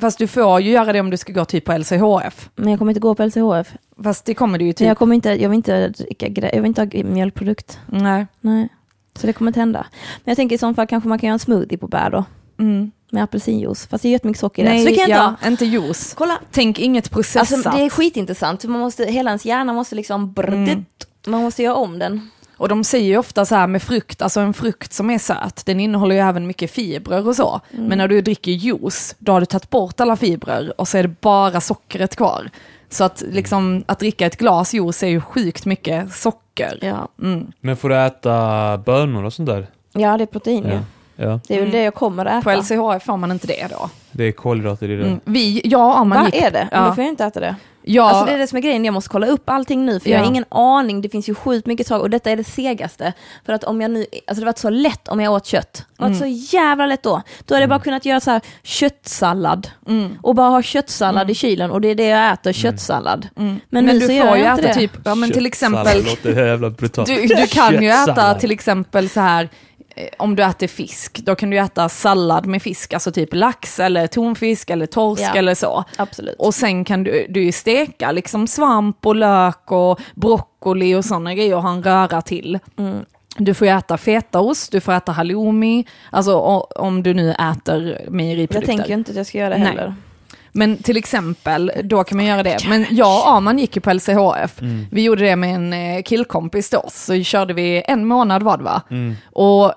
Fast du får ju göra det om du ska gå typ på LCHF. Men jag kommer inte gå på LCHF. Fast det kommer du ju Men typ. jag kommer inte, jag vill inte dricka jag vill inte ha mjölkprodukt. Nej. Nej. Så det kommer inte hända. Men jag tänker i så fall kanske man kan göra en smoothie på bär då. Mm. Med apelsinjuice. Fast det är jättemycket socker i det. Nej, Så det kan jag inte ja, ha. inte juice. Kolla. Tänk inget processat. Alltså det är skitintressant. Man måste, hela ens hjärna måste liksom brrrt, Mm. Man måste göra om den. Och de säger ju ofta så här med frukt, alltså en frukt som är söt, den innehåller ju även mycket fibrer och så. Mm. Men när du dricker juice, då har du tagit bort alla fibrer och så är det bara sockret kvar. Så att, liksom, att dricka ett glas juice är ju sjukt mycket socker. Ja, Mm. Men får du äta bönor och sånt där? ja det är protein ju. Ja. Ja. Det är väl Mm. det jag kommer att På äta. LCHF får man inte det då. Det är kolhydrater i det. Mm. Vi, ja, man Vad gick, är det? Men Då Ja, får jag inte äta det. ja, Alltså det är det som är grejen, jag måste kolla upp allting nu för jag Ja. har ingen aning, det finns ju sjukt mycket saker och detta är det segaste. För att om jag nu, alltså det var så lätt om jag åt kött. Det var Mm. så jävla lätt då. Då hade jag bara kunnat göra så här köttsallad mm. och bara ha köttsallad i kylen och det är det jag äter, köttsallad. Mm. Men Men, nu du så får ju jag inte äta det. typ, ja men till exempel, låter jävla brutalt. du, du kan ju äta till exempel så här, om du äter fisk, då kan du äta sallad med fisk, alltså typ lax eller tonfisk eller torsk Ja. eller så. Absolut. Och sen kan du, du steka liksom svamp och lök och broccoli och sådana grejer och ha en röra till. Mm. Du får äta fetaost, du får äta halloumi, alltså om du nu äter Jag mejeriprodukter. tänker ju inte att jag ska göra det Nej. Men till exempel, då kan man göra det. Men jag och Arman gick ju på LCHF. Mm. Vi gjorde det med en eh, killkompis oss. Så körde vi en månad var det va? Mm. Och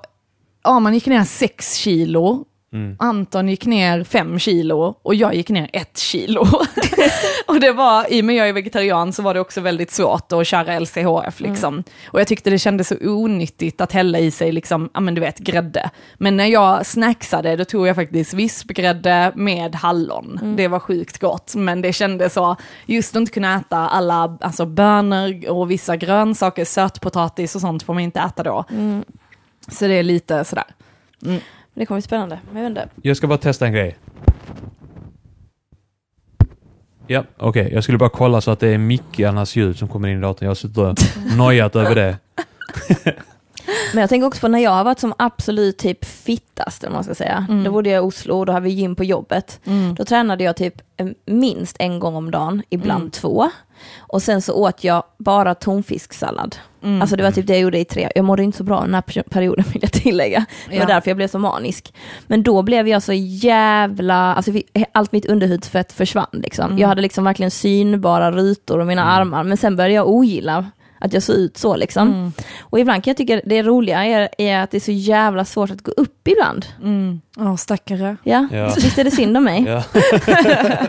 Arman gick ner sex kilo. Mm. Anton gick ner fem kilo och jag gick ner ett kilo. och det var, i och med jag är vegetarian så var det också väldigt svårt att köra LCHF liksom. Och jag tyckte det kändes så onyttigt att hälla i sig liksom, ja men du vet, grädde. Men när jag snacksade då tog jag faktiskt vispgrädde med hallon. Det var sjukt gott, men det kändes så, just att inte kunna äta alla, alltså bönor och vissa grönsaker, sötpotatis och sånt får man inte äta då. Mm. Så det är lite sådär. Men Det kommer bli spännande. Jag vet inte. Jag ska bara testa en grej. Ja, okej. Jag skulle bara kolla så att det är mickarnas ljud som kommer in i datorn. Jag har suttit och nojat över det. Men jag tänker också på när jag har varit som absolut typ fittast, vad man ska säga. Mm. Då bodde jag i Oslo och då hade vi gym på jobbet. Mm. Då tränade jag typ eh, minst en gång om dagen, ibland Mm. två. Och sen så åt jag bara tonfisksallad. Mm. Alltså det var typ det jag gjorde i tre, jag mådde inte så bra den här per- perioden vill jag tillägga. Det var Ja. därför jag blev så manisk. Men då blev jag så jävla, alltså allt mitt underhudsfett försvann liksom. Mm. Jag hade liksom verkligen synbara rutor och mina armar, men sen började jag ogilla att jag såg ut så liksom. Mm. Och ibland kan jag tycka det roliga är, är att det är så jävla svårt att gå upp ibland. Mm. Ja, stackare. Ja, Ja. visst är det synd om mig? Ja.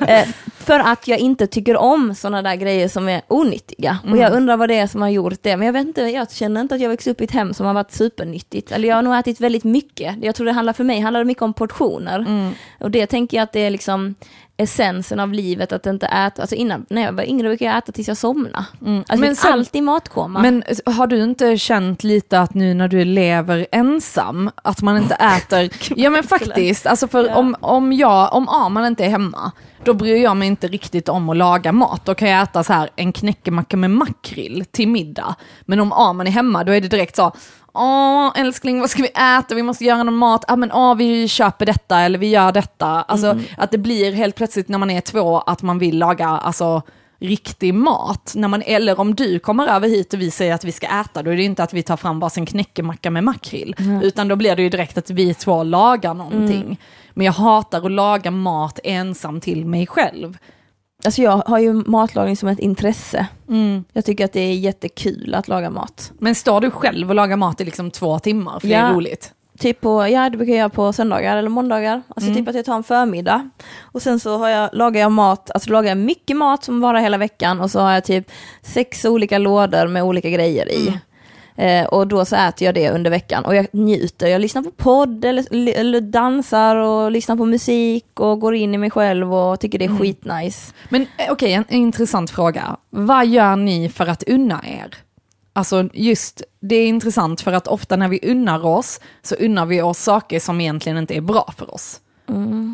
Eh, för att jag inte tycker om sådana där grejer som är onyttiga. Och jag undrar vad det är som har gjort det. Men jag vet inte, jag känner inte att jag växt upp i ett hem som har varit supernyttigt. Eller jag har nog ätit väldigt mycket. Jag tror det handlar för mig handlar det mycket om portioner. Mm. Och det tänker jag att det är liksom essensen av livet, att inte äta, alltså innan, när jag var yngre brukade jag äta tills jag somnade. Mm. Alltså Men sen- alltid matkoma. Men har du inte känt lite att nu när du lever ensam, att man inte äter... ja men faktiskt, alltså för Ja. om, om jag, om Arman inte är hemma, då bryr jag mig inte riktigt om att laga mat. Då kan jag äta så här en knäckemacka med makrill till middag. Men om Arman är hemma, då är det direkt så, Åh älskling, vad ska vi äta? Vi måste göra någon mat. Ja men åh, vi köper detta eller vi gör detta. Alltså att det blir helt plötsligt när man är två att man vill laga alltså, riktig mat. När man, eller om du kommer över hit och vi säger att vi ska äta, då är det inte att vi tar fram varsin knäckemacka med makrill. Utan då blir det ju direkt att vi två lagar någonting. Men jag hatar att laga mat ensam till mig själv. Alltså jag har ju matlagning som ett intresse. Mm. Jag tycker att det är jättekul att laga mat. Men står du själv och lagar mat i liksom två timmar, för det är Ja. roligt? Typ på, ja det brukar jag göra på söndagar eller måndagar. Alltså Mm. typ att jag tar en förmiddag. Och sen så har jag, lagar jag mat, alltså lagar jag mycket mat som varar hela veckan och så har jag typ sex olika lådor med olika grejer i. Mm. Eh, och då så äter jag det under veckan och jag njuter. Jag lyssnar på podd eller, eller dansar och lyssnar på musik och går in i mig själv och tycker det är Mm. skitnice. Men eh, okej, en, en intressant fråga. Vad gör ni för att unna er? Alltså just, det är intressant för att ofta när vi unnar oss så unnar vi oss saker som egentligen inte är bra för oss.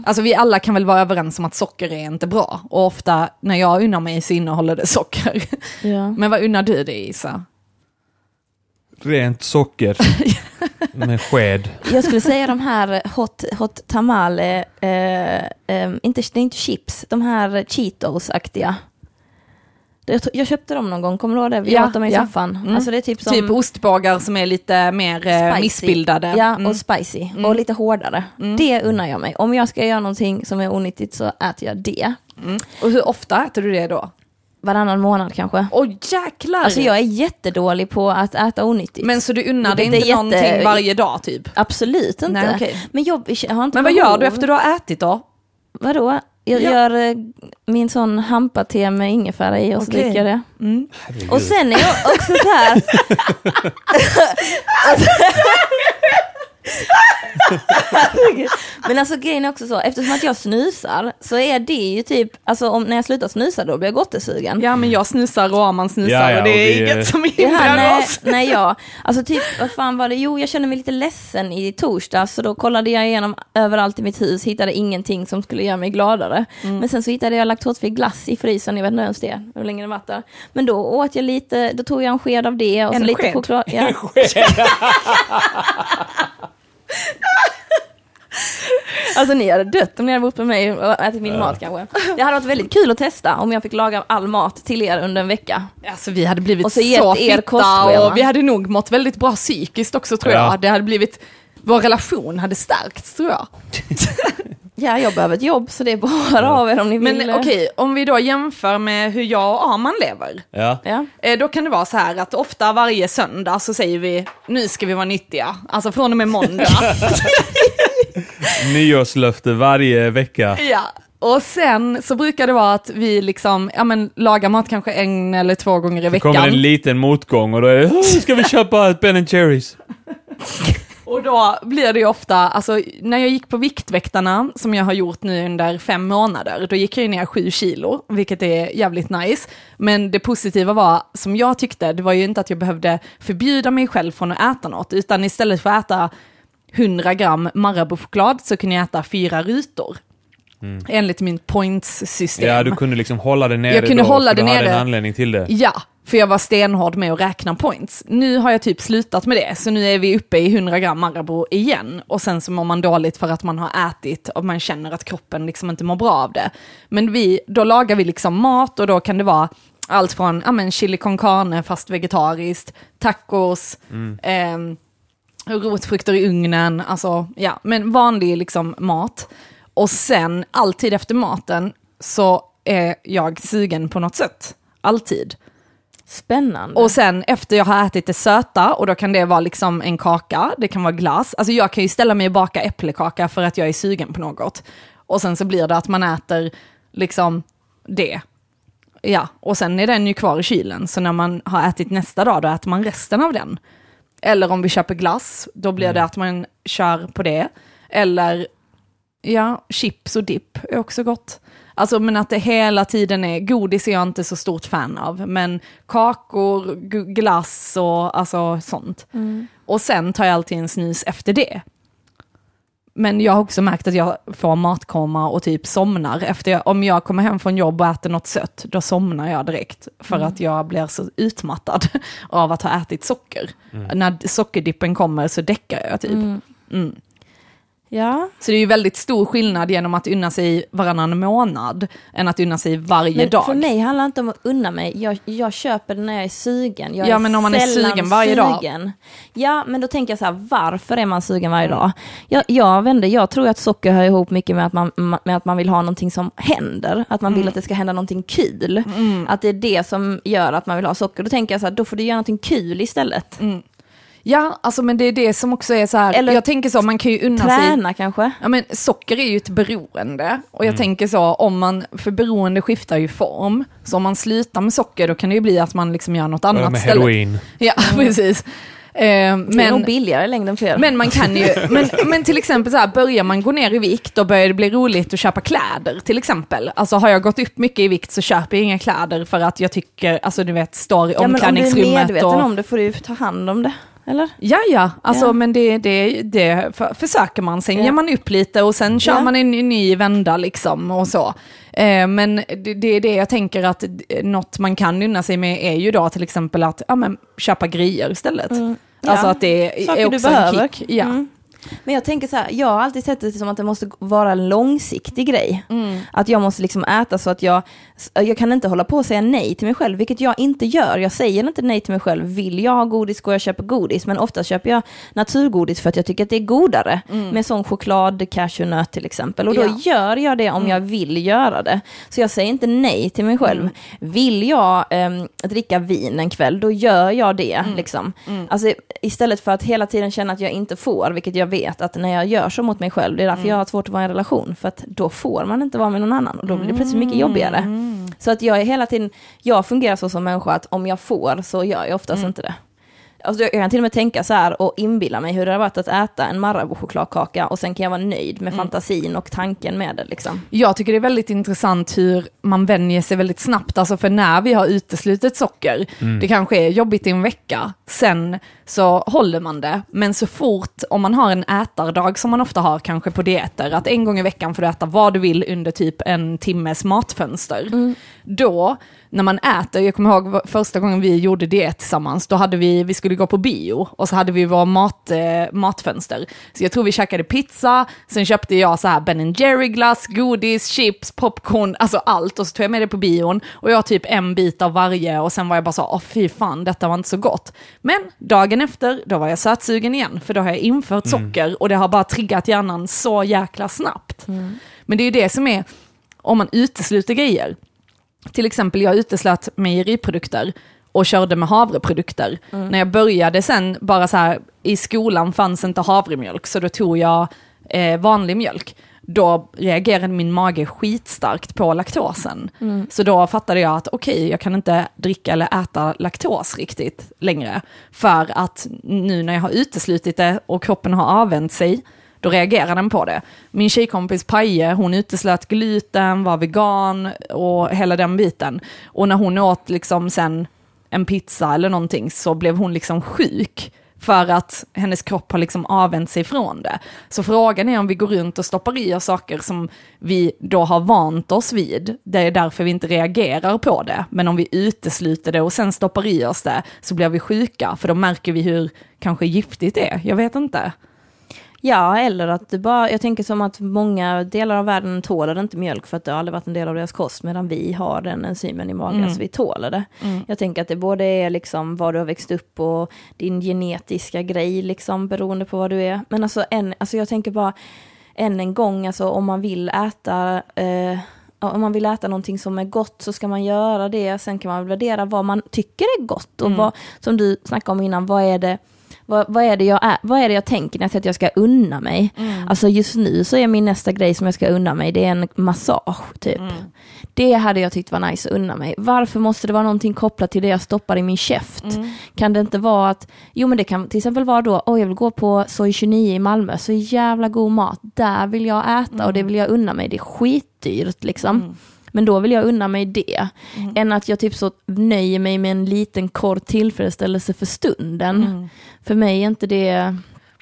Alltså vi alla kan väl vara överens om att socker är inte bra. Och ofta när jag unnar mig så innehåller det socker. Ja. Men vad unnar du dig Isa? Rent socker. Med sked. Jag skulle säga de här hot, hot tamale, eh, eh, inte, det är inte chips, de här Cheetos-aktiga. Jag, jag köpte dem någon gång, kommer du ihåg det? Vi Ja, åt dem i ja. soffan. Mm. Alltså det är typ som Typ ostbågar som är lite mer eh, spicy. missbildade. Ja, Mm. och spicy. Och lite hårdare. Det unnar jag mig. Om jag ska göra någonting som är onyttigt så äter jag det. Mm. Och hur ofta äter du det då? Varannan månad kanske. Åh jäklar! Alltså jag är jättedålig på att äta onyttigt. Men så du unnar dig inte jätte- någonting varje dag typ? Absolut inte. Nej, okej. Men jag, jag har inte Men vad gör du efter du har ätit då? Vadå? Jag Ja. gör eh, min sån hampa-te med ingefära i och så Okej. dricker jag det. Mm. Och sen är jag också så här... Men alltså grejen är också så, eftersom att jag snusar så är det ju typ, alltså om, när jag slutar snusa då blir jag gottesugen. Ja men jag snusar och Arman snusar Ja, ja, och det är det är- inget som Ja, hindrar nej, oss. nej, ja. Alltså typ, vad fan var det? Jo, jag kände mig lite ledsen i torsdags, så då kollade jag igenom överallt i mitt hus, hittade ingenting som skulle göra mig gladare. Mm. Men sen så hittade jag laktosfri glass i frysen, jag vet inte ens det, hur länge det varit där. Men då åt jag lite, då tog jag en sked av det och En så lite sked? choklad. Ja. Alltså ni hade dött om ni hade bott med mig och ätit min mat kanske. Det hade varit väldigt kul att testa om jag fick laga all mat till er under en vecka. Alltså vi hade blivit Och så så, er fitta och vi hade nog mått väldigt bra psykiskt också tror Ja. jag. Det hade blivit, vår relation hade stärkts tror jag. Ja, jag behöver ett jobb så det är bara av er om ni vill. Men okej, om vi då jämför med hur jag och Arman lever. Ja. Ja. Eh, Då kan det vara så här att ofta varje söndag så säger vi nu ska vi vara nyttiga. Alltså från och med måndag. Nyårslöfte varje vecka. ja. Och sen så brukar det vara att vi liksom, ja men lagar mat kanske en eller två gånger i Det kommer veckan. en liten motgång och då är det "Åh, ska vi köpa ett Ben Cherries? Och då blir det ju ofta, alltså när jag gick på Viktväktarna, som jag har gjort nu under fem månader, då gick jag ner sju kilo, vilket är jävligt nice. Men det positiva var, som jag tyckte, det var ju inte att jag behövde förbjuda mig själv från att äta något, utan istället för att äta 100 gram Marabou-choklad så kunde jag äta fyra rutor. Enligt min points-system. Ja, du kunde liksom hålla det nere Jag kunde då, hålla för det du hade nere. en anledning till det. Ja, för jag var stenhård med att räkna points. Nu har jag typ slutat med det, så nu är vi uppe i 100 gram Marabou igen. Och sen så mår man dåligt för att man har ätit och man känner att kroppen liksom inte mår bra av det. Men vi, då lagar vi liksom mat och då kan det vara allt från ja, men chili con carne fast vegetariskt, tacos, ehm, rotfrukter i ugnen, alltså ja, men vanlig liksom mat. Och sen alltid efter maten så är jag sugen på något sätt. Alltid. Spännande. Och sen efter jag har ätit det söta, och då kan det vara liksom en kaka, det kan vara glass. Alltså jag kan ju ställa mig och baka äppelkaka för att jag är sugen på något. Och sen så blir det att man äter liksom det. Ja, och sen är den ju kvar i kylen, så när man har ätit nästa dag, då äter man resten av den. Eller om vi köper glass, då blir det att man kör på det. Eller, ja, chips och dipp är också gott. Alltså men att det hela tiden är, godis är jag inte så stort fan av, men kakor, glass och alltså sånt. Och sen tar jag alltid en snus efter det. Men jag har också märkt att jag får matkoma och typ somnar. Efter jag, om jag kommer hem från jobb och äter något sött, då somnar jag direkt. För att jag blir så utmattad av att ha ätit socker. När sockerdippen kommer så däckar jag typ. Mm. Ja. Så det är ju väldigt stor skillnad genom att unna sig varannan månad, än att unna sig varje Men dag. för mig handlar det inte om att unna mig. Jag, jag köper det när jag är sugen. Jag Ja, är men om man är sugen varje dag. sugen. Ja, men då tänker jag så här, varför är man sugen varje dag? Jag, jag, inte, jag tror att socker hör ihop mycket med att, man, med att man vill ha någonting som händer. Att man Mm. vill att det ska hända någonting kul. Att det är det som gör att man vill ha socker. Då tänker jag så här, då får du göra någonting kul istället. Ja, alltså men det är det som också är så här, Eller jag tänker så, man kan ju unna sig Träna kanske. Ja men socker är ju ett beroende och jag tänker så om man, för beroende skiftar ju form, så om man slutar med socker då kan det ju bli att man liksom gör något annat med istället. heroin. Ja precis. Eh, Det är nog men, billigare i längden för er. men man kan ju, men, men till exempel så här, börjar man gå ner i vikt då börjar det bli roligt att köpa kläder till exempel. Alltså har jag gått upp mycket i vikt så köper jag inga kläder för att jag tycker, alltså du vet, står i ja, men om du är omklädningsrummet medveten och... om det får du ju ta hand om det. Eller? Ja, ja, alltså Ja. men det, det, det för, försöker man. Sen Ja. ger man upp lite och sen kör Ja. man en ny, ny vända liksom och så. Eh, men det, det är det jag tänker att något man kan unna sig med är ju då till exempel att ja, men, köpa grejer istället. Mm. Alltså att det Saker är du också behöver. en kick. Ja. Mm. Men jag tänker så här, jag har alltid sett det som att det måste vara en långsiktig grej. Mm. Att jag måste liksom äta så att jag, jag kan inte hålla på och säga nej till mig själv, vilket jag inte gör. Jag säger inte nej till mig själv. Vill jag ha godis går jag och köper godis, men ofta köper jag naturgodis för att jag tycker att det är godare. Med sån choklad, cashewnöt till exempel. Och då Mm. Ja. gör jag det om jag vill göra det. Så jag säger inte nej till mig själv. Vill jag ehm, dricka vin en kväll, då gör jag det. Liksom. Alltså, istället för att hela tiden känna att jag inte får, vilket jag vet att när jag gör så mot mig själv, det är därför jag har svårt att vara i en relation. För att då får man inte vara med någon annan och då blir det plötsligt mycket jobbigare. Så att jag är hela tiden, jag fungerar så som människa att om jag får så gör jag oftast inte det. Alltså jag kan till och med tänka så här och inbilla mig hur det har varit att äta en Marabou-chokladkaka och sen kan jag vara nöjd med fantasin och tanken med det liksom. Jag tycker det är väldigt intressant hur man vänjer sig väldigt snabbt, alltså för när vi har uteslutit socker, det kanske är jobbigt i en vecka, sen så håller man det, men så fort, om man har en ätardag som man ofta har kanske på dieter, att en gång i veckan får du äta vad du vill under typ en timmes matfönster, då, när man äter, jag kommer ihåg första gången vi gjorde diet tillsammans, då hade vi, vi skulle gå på bio och så hade vi vår mat, eh, matfönster. Så jag tror vi käkade pizza, sen köpte jag så här Ben Jerry glass, godis, chips, popcorn, alltså allt och så tog jag med det på bion och jag typ en bit av varje och sen var jag bara så, åh fy fan, detta var inte så gott. Men dagen efter, då var jag sötsugen igen, för då har jag infört socker och det har bara triggat hjärnan så jäkla snabbt. Men det är ju det som är, om man utesluter grejer, till exempel jag uteslöt mejeriprodukter och körde med havreprodukter. När jag började sen, bara så här, i skolan fanns inte havremjölk, så då tog jag eh, vanlig mjölk. Då reagerade min mage skitstarkt på laktosen. Så då fattade jag att okej, jag kan inte dricka eller äta laktos riktigt längre. För att nu när jag har uteslutit det och kroppen har avvänt sig, då reagerar den på det. Min tjejkompis Paje, hon uteslöt gluten, var vegan och hela den biten. Och när hon åt liksom sen en pizza eller någonting så blev hon liksom sjuk. För att hennes kropp har liksom avvänt sig från det. Så frågan är om vi går runt och stoppar i oss saker som vi då har vant oss vid. Det är därför vi inte reagerar på det. Men om vi utesluter det och sen stoppar i oss det så blir vi sjuka. För då märker vi hur kanske giftigt det är. Jag vet inte. Ja, eller att det bara, jag tänker som att många delar av världen tålar inte mjölk för att det har aldrig varit en del av deras kost, medan vi har den enzymen i magen Mm. så vi tålar det. Jag tänker att det både är liksom var du har växt upp och din genetiska grej, liksom beroende på vad du är. Men alltså, en, alltså jag tänker bara, än en gång, alltså om man vill äta eh, om man vill äta någonting som är gott så ska man göra det. Sen kan man värdera vad man tycker är gott. Och vad, som du snackade om innan, vad är det vad, vad, är det jag är, vad är det jag tänker när jag säger att jag ska unna mig? Alltså just nu så är min nästa grej som jag ska unna mig, det är en massage typ. Det hade jag tyckt var nice att unna mig. Varför måste det vara någonting kopplat till det jag stoppar i min käft? Kan det inte vara att, jo men det kan till exempel vara då, åh jag vill gå på Soy 29 i Malmö, så jävla god mat, där vill jag äta och det vill jag unna mig, det är skitdyrt liksom. Men då vill jag unna mig det. Än att jag typ så nöjer mig med en liten kort tillfredsställelse för stunden. För mig är inte det...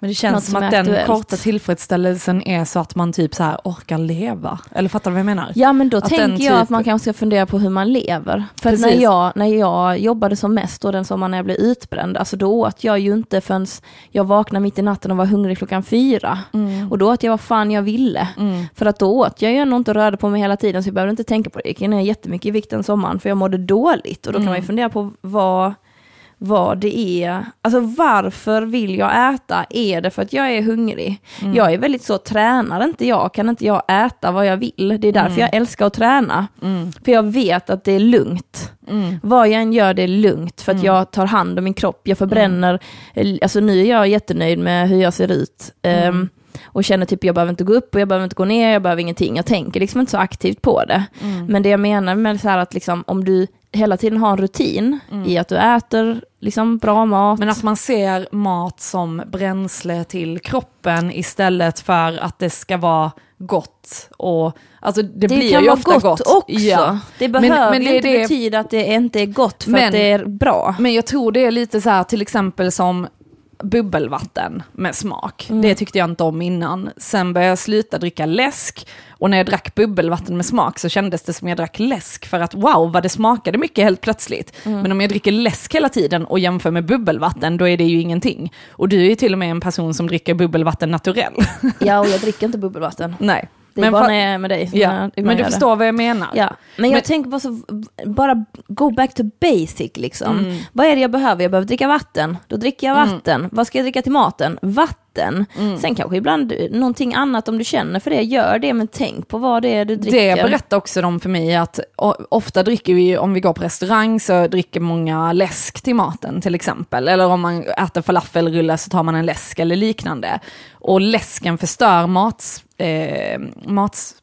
Men det känns som som att den korta tillfredsställelsen är så att man typ så här orkar leva. Eller fattar du vad jag menar? Ja men då Att tänker den jag typ- att man kanske ska fundera på hur man lever. För att när Precis. jag, när jag jobbade som mest och den sommaren när jag blev utbränd, alltså då åt jag ju inte förrän jag vaknade mitt i natten och var hungrig klockan fyra. Och då åt jag vad fan jag ville. För att då åt jag ju ändå inte och rörde på mig hela tiden så jag behövde inte tänka på det. Jag gick ner jättemycket i vikt den sommaren för jag mådde dåligt. Och då kan man ju fundera på vad vad det är, alltså varför vill jag äta? Är det för att jag är hungrig? Jag är väldigt så, tränar inte jag, kan inte jag äta vad jag vill? Det är därför jag älskar att träna. För jag vet att det är lugnt. Vad jag än gör, det är lugnt, för att jag tar hand om min kropp, jag förbränner, alltså nu är jag jättenöjd med hur jag ser ut. Ehm, och känner typ jag behöver inte gå upp och jag behöver inte gå ner, jag behöver ingenting. Jag tänker liksom inte så aktivt på det. Men det jag menar med så här att liksom, om du hela tiden har en rutin i att du äter liksom bra mat. Men att man ser mat som bränsle till kroppen istället för att det ska vara gott. Och, alltså det, det blir kan ju vara ofta gott, gott. också. Ja. Det Men- behöver men det är inte det- betyda att det inte är gott för Men- att det är bra. Men jag tror det är lite så här till exempel som bubbelvatten med smak. Det tyckte jag inte om innan. Sen började jag sluta dricka läsk och när jag drack bubbelvatten med smak så kändes det som jag drack läsk för att wow vad det smakade mycket helt plötsligt. Men om jag dricker läsk hela tiden och jämför med bubbelvatten då är det ju ingenting. Och du är ju till och med en person som dricker bubbelvatten naturell. Ja, och jag dricker inte bubbelvatten. Nej. Det är Men bara när jag är med dig. Ja, ibland men du gör det. förstår vad jag menar. Ja, men jag Men- tänker bara så, bara go back to basic liksom. Mm. Vad är det jag behöver? Jag behöver dricka vatten. Då dricker jag vatten. Vad ska jag dricka till maten? Vatten. Mm. Sen kanske ibland någonting annat om du känner för det. Gör det, men tänk på vad det är du dricker. Det berättar också de för mig att ofta dricker vi, om vi går på restaurang så dricker många läsk till maten till exempel. Eller om man äter falafelrulle så tar man en läsk eller liknande. Och läsken förstör mats, eh,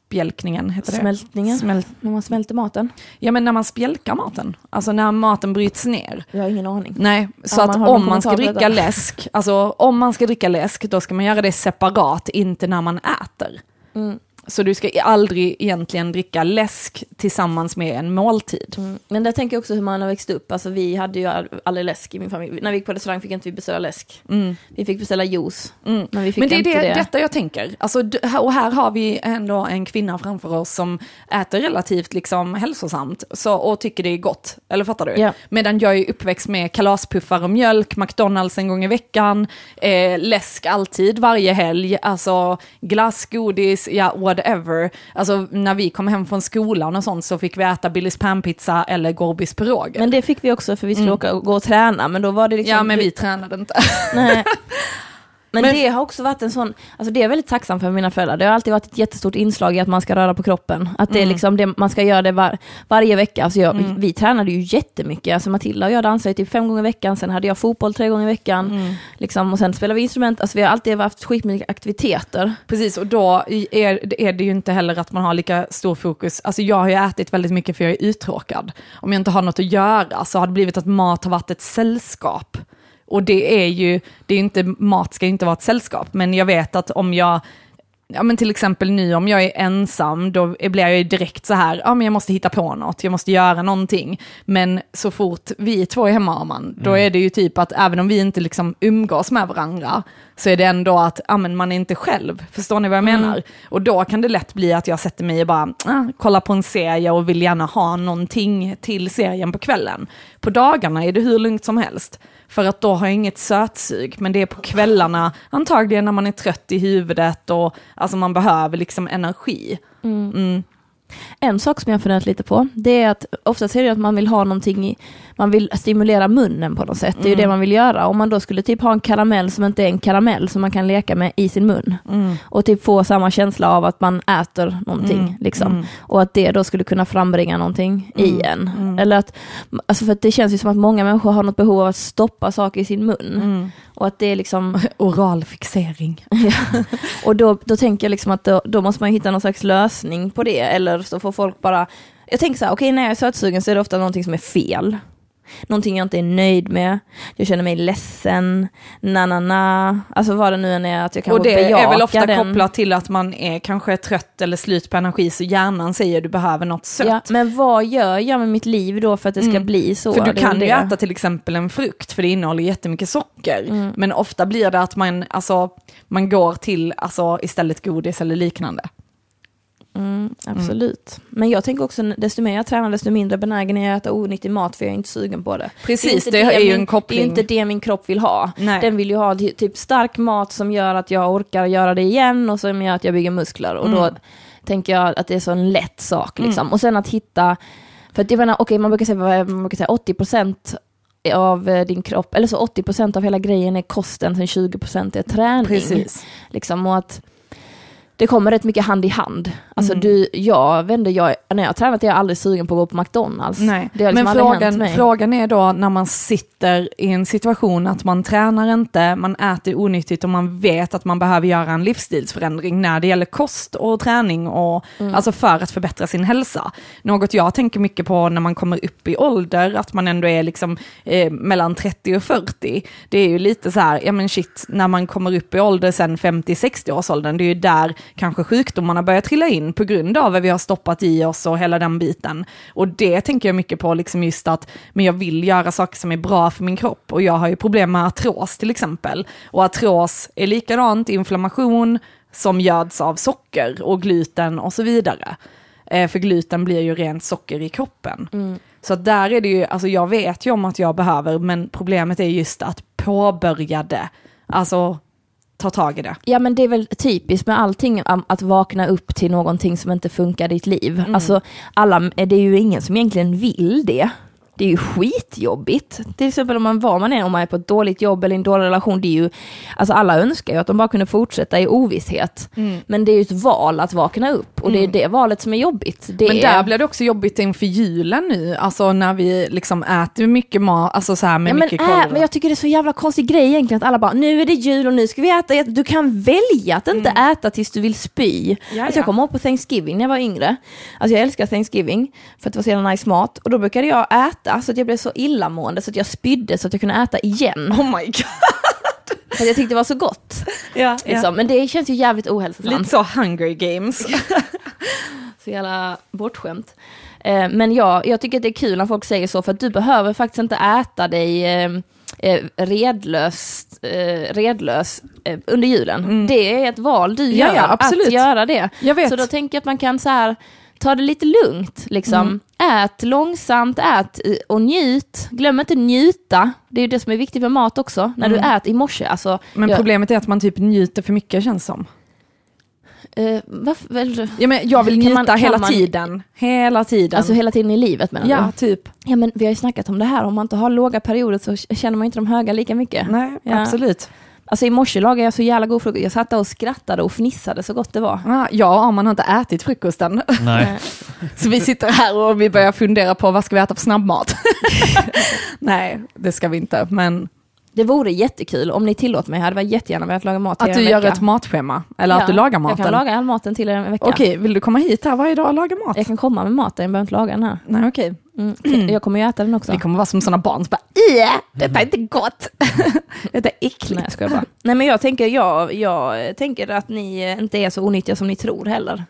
matspjälkningen, heter det? Smältningen. Smält, När man smälter maten. ja men när man spjälkar maten, alltså när maten bryts ner. Jag har ingen aning. Nej, så Ja, att man om man ska dricka detta. läsk, alltså om man ska dricka läsk, då ska man göra det separat, inte när man äter. Mm. Så du ska aldrig egentligen dricka läsk tillsammans med en måltid. Mm. Men där tänker jag också hur man har växt upp. Alltså vi hade ju aldrig läsk i min familj. När vi gick på restaurang fick inte vi beställa läsk. Vi fick beställa juice. Mm. Men Men det är det, det. detta jag tänker. Alltså, och här har vi ändå en kvinna framför oss som äter relativt liksom hälsosamt så, och tycker det är gott. Eller fattar du? Ja. Medan jag är uppväxt med kalaspuffar och mjölk, McDonalds en gång i veckan, eh, läsk alltid varje helg, alltså glass, godis, ja whatever. Alltså när vi kom hem från skolan och sånt så fick vi äta Billys panpizza eller Gorbis piroger. Men det fick vi också för vi skulle åka och gå och träna. Men då var det liksom... Mm. ja men vi tränade inte. Nej. Men, Men- det har också varit en sån, alltså det är jag väldigt tacksam för mina föräldrar. Det har alltid varit ett jättestort inslag i att man ska röra på kroppen. Att det är liksom det, man ska göra det var, varje vecka. Alltså jag, Vi tränade ju jättemycket. Alltså Matilda och jag dansade typ fem gånger i veckan, sen hade jag fotboll tre gånger i veckan. Liksom, och sen spelade vi instrument. Alltså vi har alltid haft skitmycket aktiviteter. Precis, och då är, är det ju inte heller att man har lika stor fokus. Alltså jag har ju ätit väldigt mycket för jag är uttråkad. Om jag inte har något att göra så har det blivit att mat har varit ett sällskap. Och det är ju, det är inte, mat ska inte vara ett sällskap, men jag vet att om jag Ja men till exempel nu om jag är ensam, då blir jag ju direkt så här, ja men jag måste hitta på något, jag måste göra någonting. Men så fort vi två är hemma, man, då är det ju typ att även om vi inte liksom umgås med varandra, så är det ändå att ja, men man är inte själv. Förstår ni vad jag menar? Och då kan det lätt bli att jag sätter mig och bara ah, kollar på en serie och vill gärna ha någonting till serien på kvällen. På dagarna är det hur lugnt som helst. För att då har jag inget sötsug, men det är på kvällarna, antagligen när man är trött i huvudet och alltså man behöver liksom energi. Mm. En sak som jag funderat lite på, det är att ofta är det att man vill ha någonting, i, man vill stimulera munnen på något sätt. Det är ju det man vill göra. Om man då skulle typ ha en karamell som inte är en karamell som man kan leka med i sin mun. Och typ få samma känsla av att man äter någonting. Liksom. Och att det då skulle kunna frambringa någonting i en. Eller att, alltså för att det känns ju som att många människor har något behov av att stoppa saker i sin mun. Och att det är liksom Oral fixering. Ja. Och då, då tänker jag liksom att då, då måste man hitta någon slags lösning på det, eller så får folk bara... Jag tänker så här, okej när jag är sötsugen så är det ofta någonting som är fel. Någonting jag inte är nöjd med, jag känner mig ledsen, na na na, alltså vad det nu än är att jag kanske Och det bejakar är väl ofta den. kopplat till att man är kanske trött eller slut på energi, så hjärnan säger du behöver något sött. Ja, men vad gör jag med mitt liv då för att det ska bli så? För du Det kan ju äta till exempel en frukt, för det innehåller jättemycket socker. Mm. Men ofta blir det att man, alltså, man går till alltså, istället godis eller liknande. Mm, absolut. Men jag tänker också, desto mer jag tränar, desto mindre benägen är jag att äta onyttig mat, för jag är inte sugen på det. Precis, inte det är ju min, en koppling. Det är inte det min kropp vill ha. Nej. Den vill ju ha ty- typ stark mat som gör att jag orkar göra det igen och som gör att jag bygger muskler. Och då tänker jag att det är så en lätt sak. Liksom. Och sen att hitta, för att jag menar, okej man brukar säga, man brukar säga 80% av eh, din kropp, eller så 80% av hela grejen är kosten, sen 20% är träning. Precis. Liksom, och att det kommer rätt mycket hand i hand. Alltså Mm. du, jag inte, jag, när jag tränat är jag aldrig sugen på att gå på McDonalds. Nej. Liksom Men frågan, frågan är då när man sitter i en situation att man tränar inte, man äter onyttigt och man vet att man behöver göra en livsstilsförändring när det gäller kost och träning och Mm. alltså för att förbättra sin hälsa. Något jag tänker mycket på när man kommer upp i ålder, att man ändå är liksom eh, mellan 30 och 40. Det är ju lite så här, ja men shit, när man kommer upp i ålder sen 50-60 års åldern, det är ju där kanske sjukdomarna börjar trilla in på grund av vad vi har stoppat i oss och hela den biten. Och det tänker jag mycket på, liksom just att men jag vill göra saker som är bra för min kropp och jag har ju problem med artros till exempel. Och artros är likadant, inflammation som göds av socker och gluten och så vidare. Eh, för gluten blir ju rent socker i kroppen. Så att där är det ju, alltså jag vet ju om att jag behöver, men problemet är just att påbörja det. Alltså ta tag i det. Ja men det är väl typiskt med allting, am- att vakna upp till någonting som inte funkar i ditt liv. Alltså, alla, det är ju ingen som egentligen vill det. Det är ju skitjobbigt. Till exempel om man var man är, om man är på ett dåligt jobb eller en dålig relation, det är ju, alltså alla önskar ju att de bara kunde fortsätta i ovisshet. Men det är ju ett val att vakna upp och det är det valet som är jobbigt. Det Men är, där blir det också jobbigt inför julen nu, alltså när vi liksom äter mycket mat, alltså så här med Ja, men, mycket äh, kolhydrater. men jag tycker det är så jävla konstig grej egentligen att alla bara, nu är det jul och nu ska vi äta. Du kan välja att inte äta tills du vill spy. Alltså, ja. jag kommer ihåg på Thanksgiving när jag var yngre. Alltså jag älskar Thanksgiving för att det var så jävla nice mat. Och då brukade jag äta så att jag blev så illamående så att jag spydde så att jag kunde äta igen. Oh my god. För jag tyckte det var så gott. Ja, Liksom. Men det känns ju jävligt ohälsosamt. Lite så Hunger Games. Så jävla bortskämt. Eh, men ja, jag tycker att det är kul när folk säger så, för att du behöver faktiskt inte äta dig eh, eh, redlöst, redlös under julen. Det är ett val du Mm. Ja, gör, ja, absolut. att göra det. Så då tänker jag att man kan så här, ta det lite lugnt. Liksom. Mm. Ät långsamt, ät och njut. Glöm inte njuta. Det är ju det som är viktigt med mat också. När du äter i morse. Alltså, Mm. Men jag, problemet är att man typ njuter för mycket känns som. eh, varför, väl, Ja, men jag vill njuta man- hela man- tiden. Hela tiden. alltså hela tiden i livet menar ja, du? typ. Ja men vi har ju snackat om det här, om man inte har låga perioder så känner man inte de höga lika mycket. Nej, Ja. absolut. Alltså i morse lagade jag så jävla god frukost, jag satt där och skrattade och fnissade så gott det var. Ja, ja, om man har inte ätit frukosten. Nej. Så vi sitter här och vi börjar fundera på vad ska vi äta för snabbmat. Nej, det ska vi inte. Men Det vore jättekul om ni tillåter mig, jag hade varit jättegärna velat laga mat till att er du en gör vecka. ett matschema. Eller Ja, att du lagar maten. Jag kan laga all maten till er en vecka. Okej, vill du komma hit här varje dag och laga mat? Jag kan komma med maten, jag behöver inte laga den här. Nej, okej. Mm. Jag kommer ju äta den också. Vi kommer vara som sådana barn som bara Äh, detta är inte gott. detta är äckligt. Nej, jag skojar bara. Nej men jag tänker, jag, jag tänker att ni inte är så onyttiga som ni tror heller.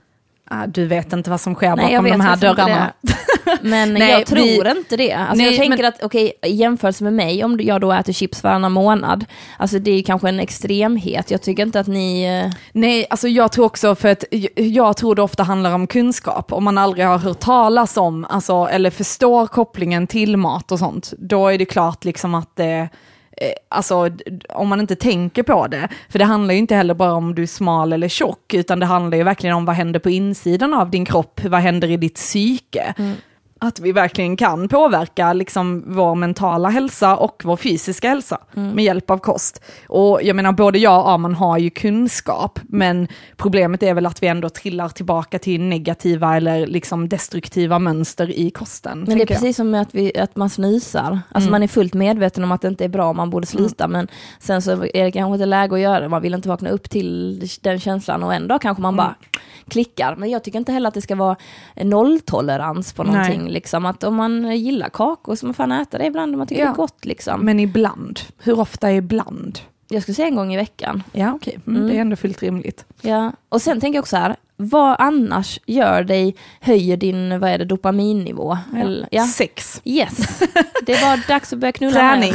Ah, du vet inte vad som sker Nej, bakom de här dörrarna. Men Nej, jag tror vi- inte det. Alltså Nej, jag tänker men- att, okej, i jämförelse med mig, om jag då äter chips varannan månad, alltså det är kanske en extremhet. Jag tycker inte att ni... eh, Nej, alltså jag tror också för att jag tror det ofta handlar om kunskap. Om man aldrig har hört talas om, alltså, eller förstår kopplingen till mat och sånt, då är det klart liksom att det, eh, Eh, alltså om man inte tänker på det, för det handlar ju inte heller bara om du är smal eller tjock, utan det handlar ju verkligen om vad händer på insidan av din kropp, vad händer i ditt psyke. Mm. Att vi verkligen kan påverka liksom vår mentala hälsa och vår fysiska hälsa med hjälp av kost. Och jag menar, både jag och Arman har ju kunskap, men problemet är väl att vi ändå trillar tillbaka till negativa eller liksom destruktiva mönster i kosten. Men det är tänker jag. precis som att, vi, att man snusar. Alltså man är fullt medveten om att det inte är bra, man borde sluta, men sen så är det kanske inte läge att göra det, man vill inte vakna upp till den känslan och ändå kanske man bara klickar. Men jag tycker inte heller att det ska vara nolltolerans på någonting. Liksom. Att om man gillar kakor så man fan äta det ibland om man tycker Ja. det är gott. Liksom. Men ibland, hur ofta är ibland? Jag skulle säga en gång i veckan. Ja okej, mm, det är ändå fullt rimligt. Ja. Och sen tänker jag också så här, vad annars gör dig, höjer din, vad är det, dopaminnivå? Eller, ja. Sex. Yes, det var dags att börja knulla Träning.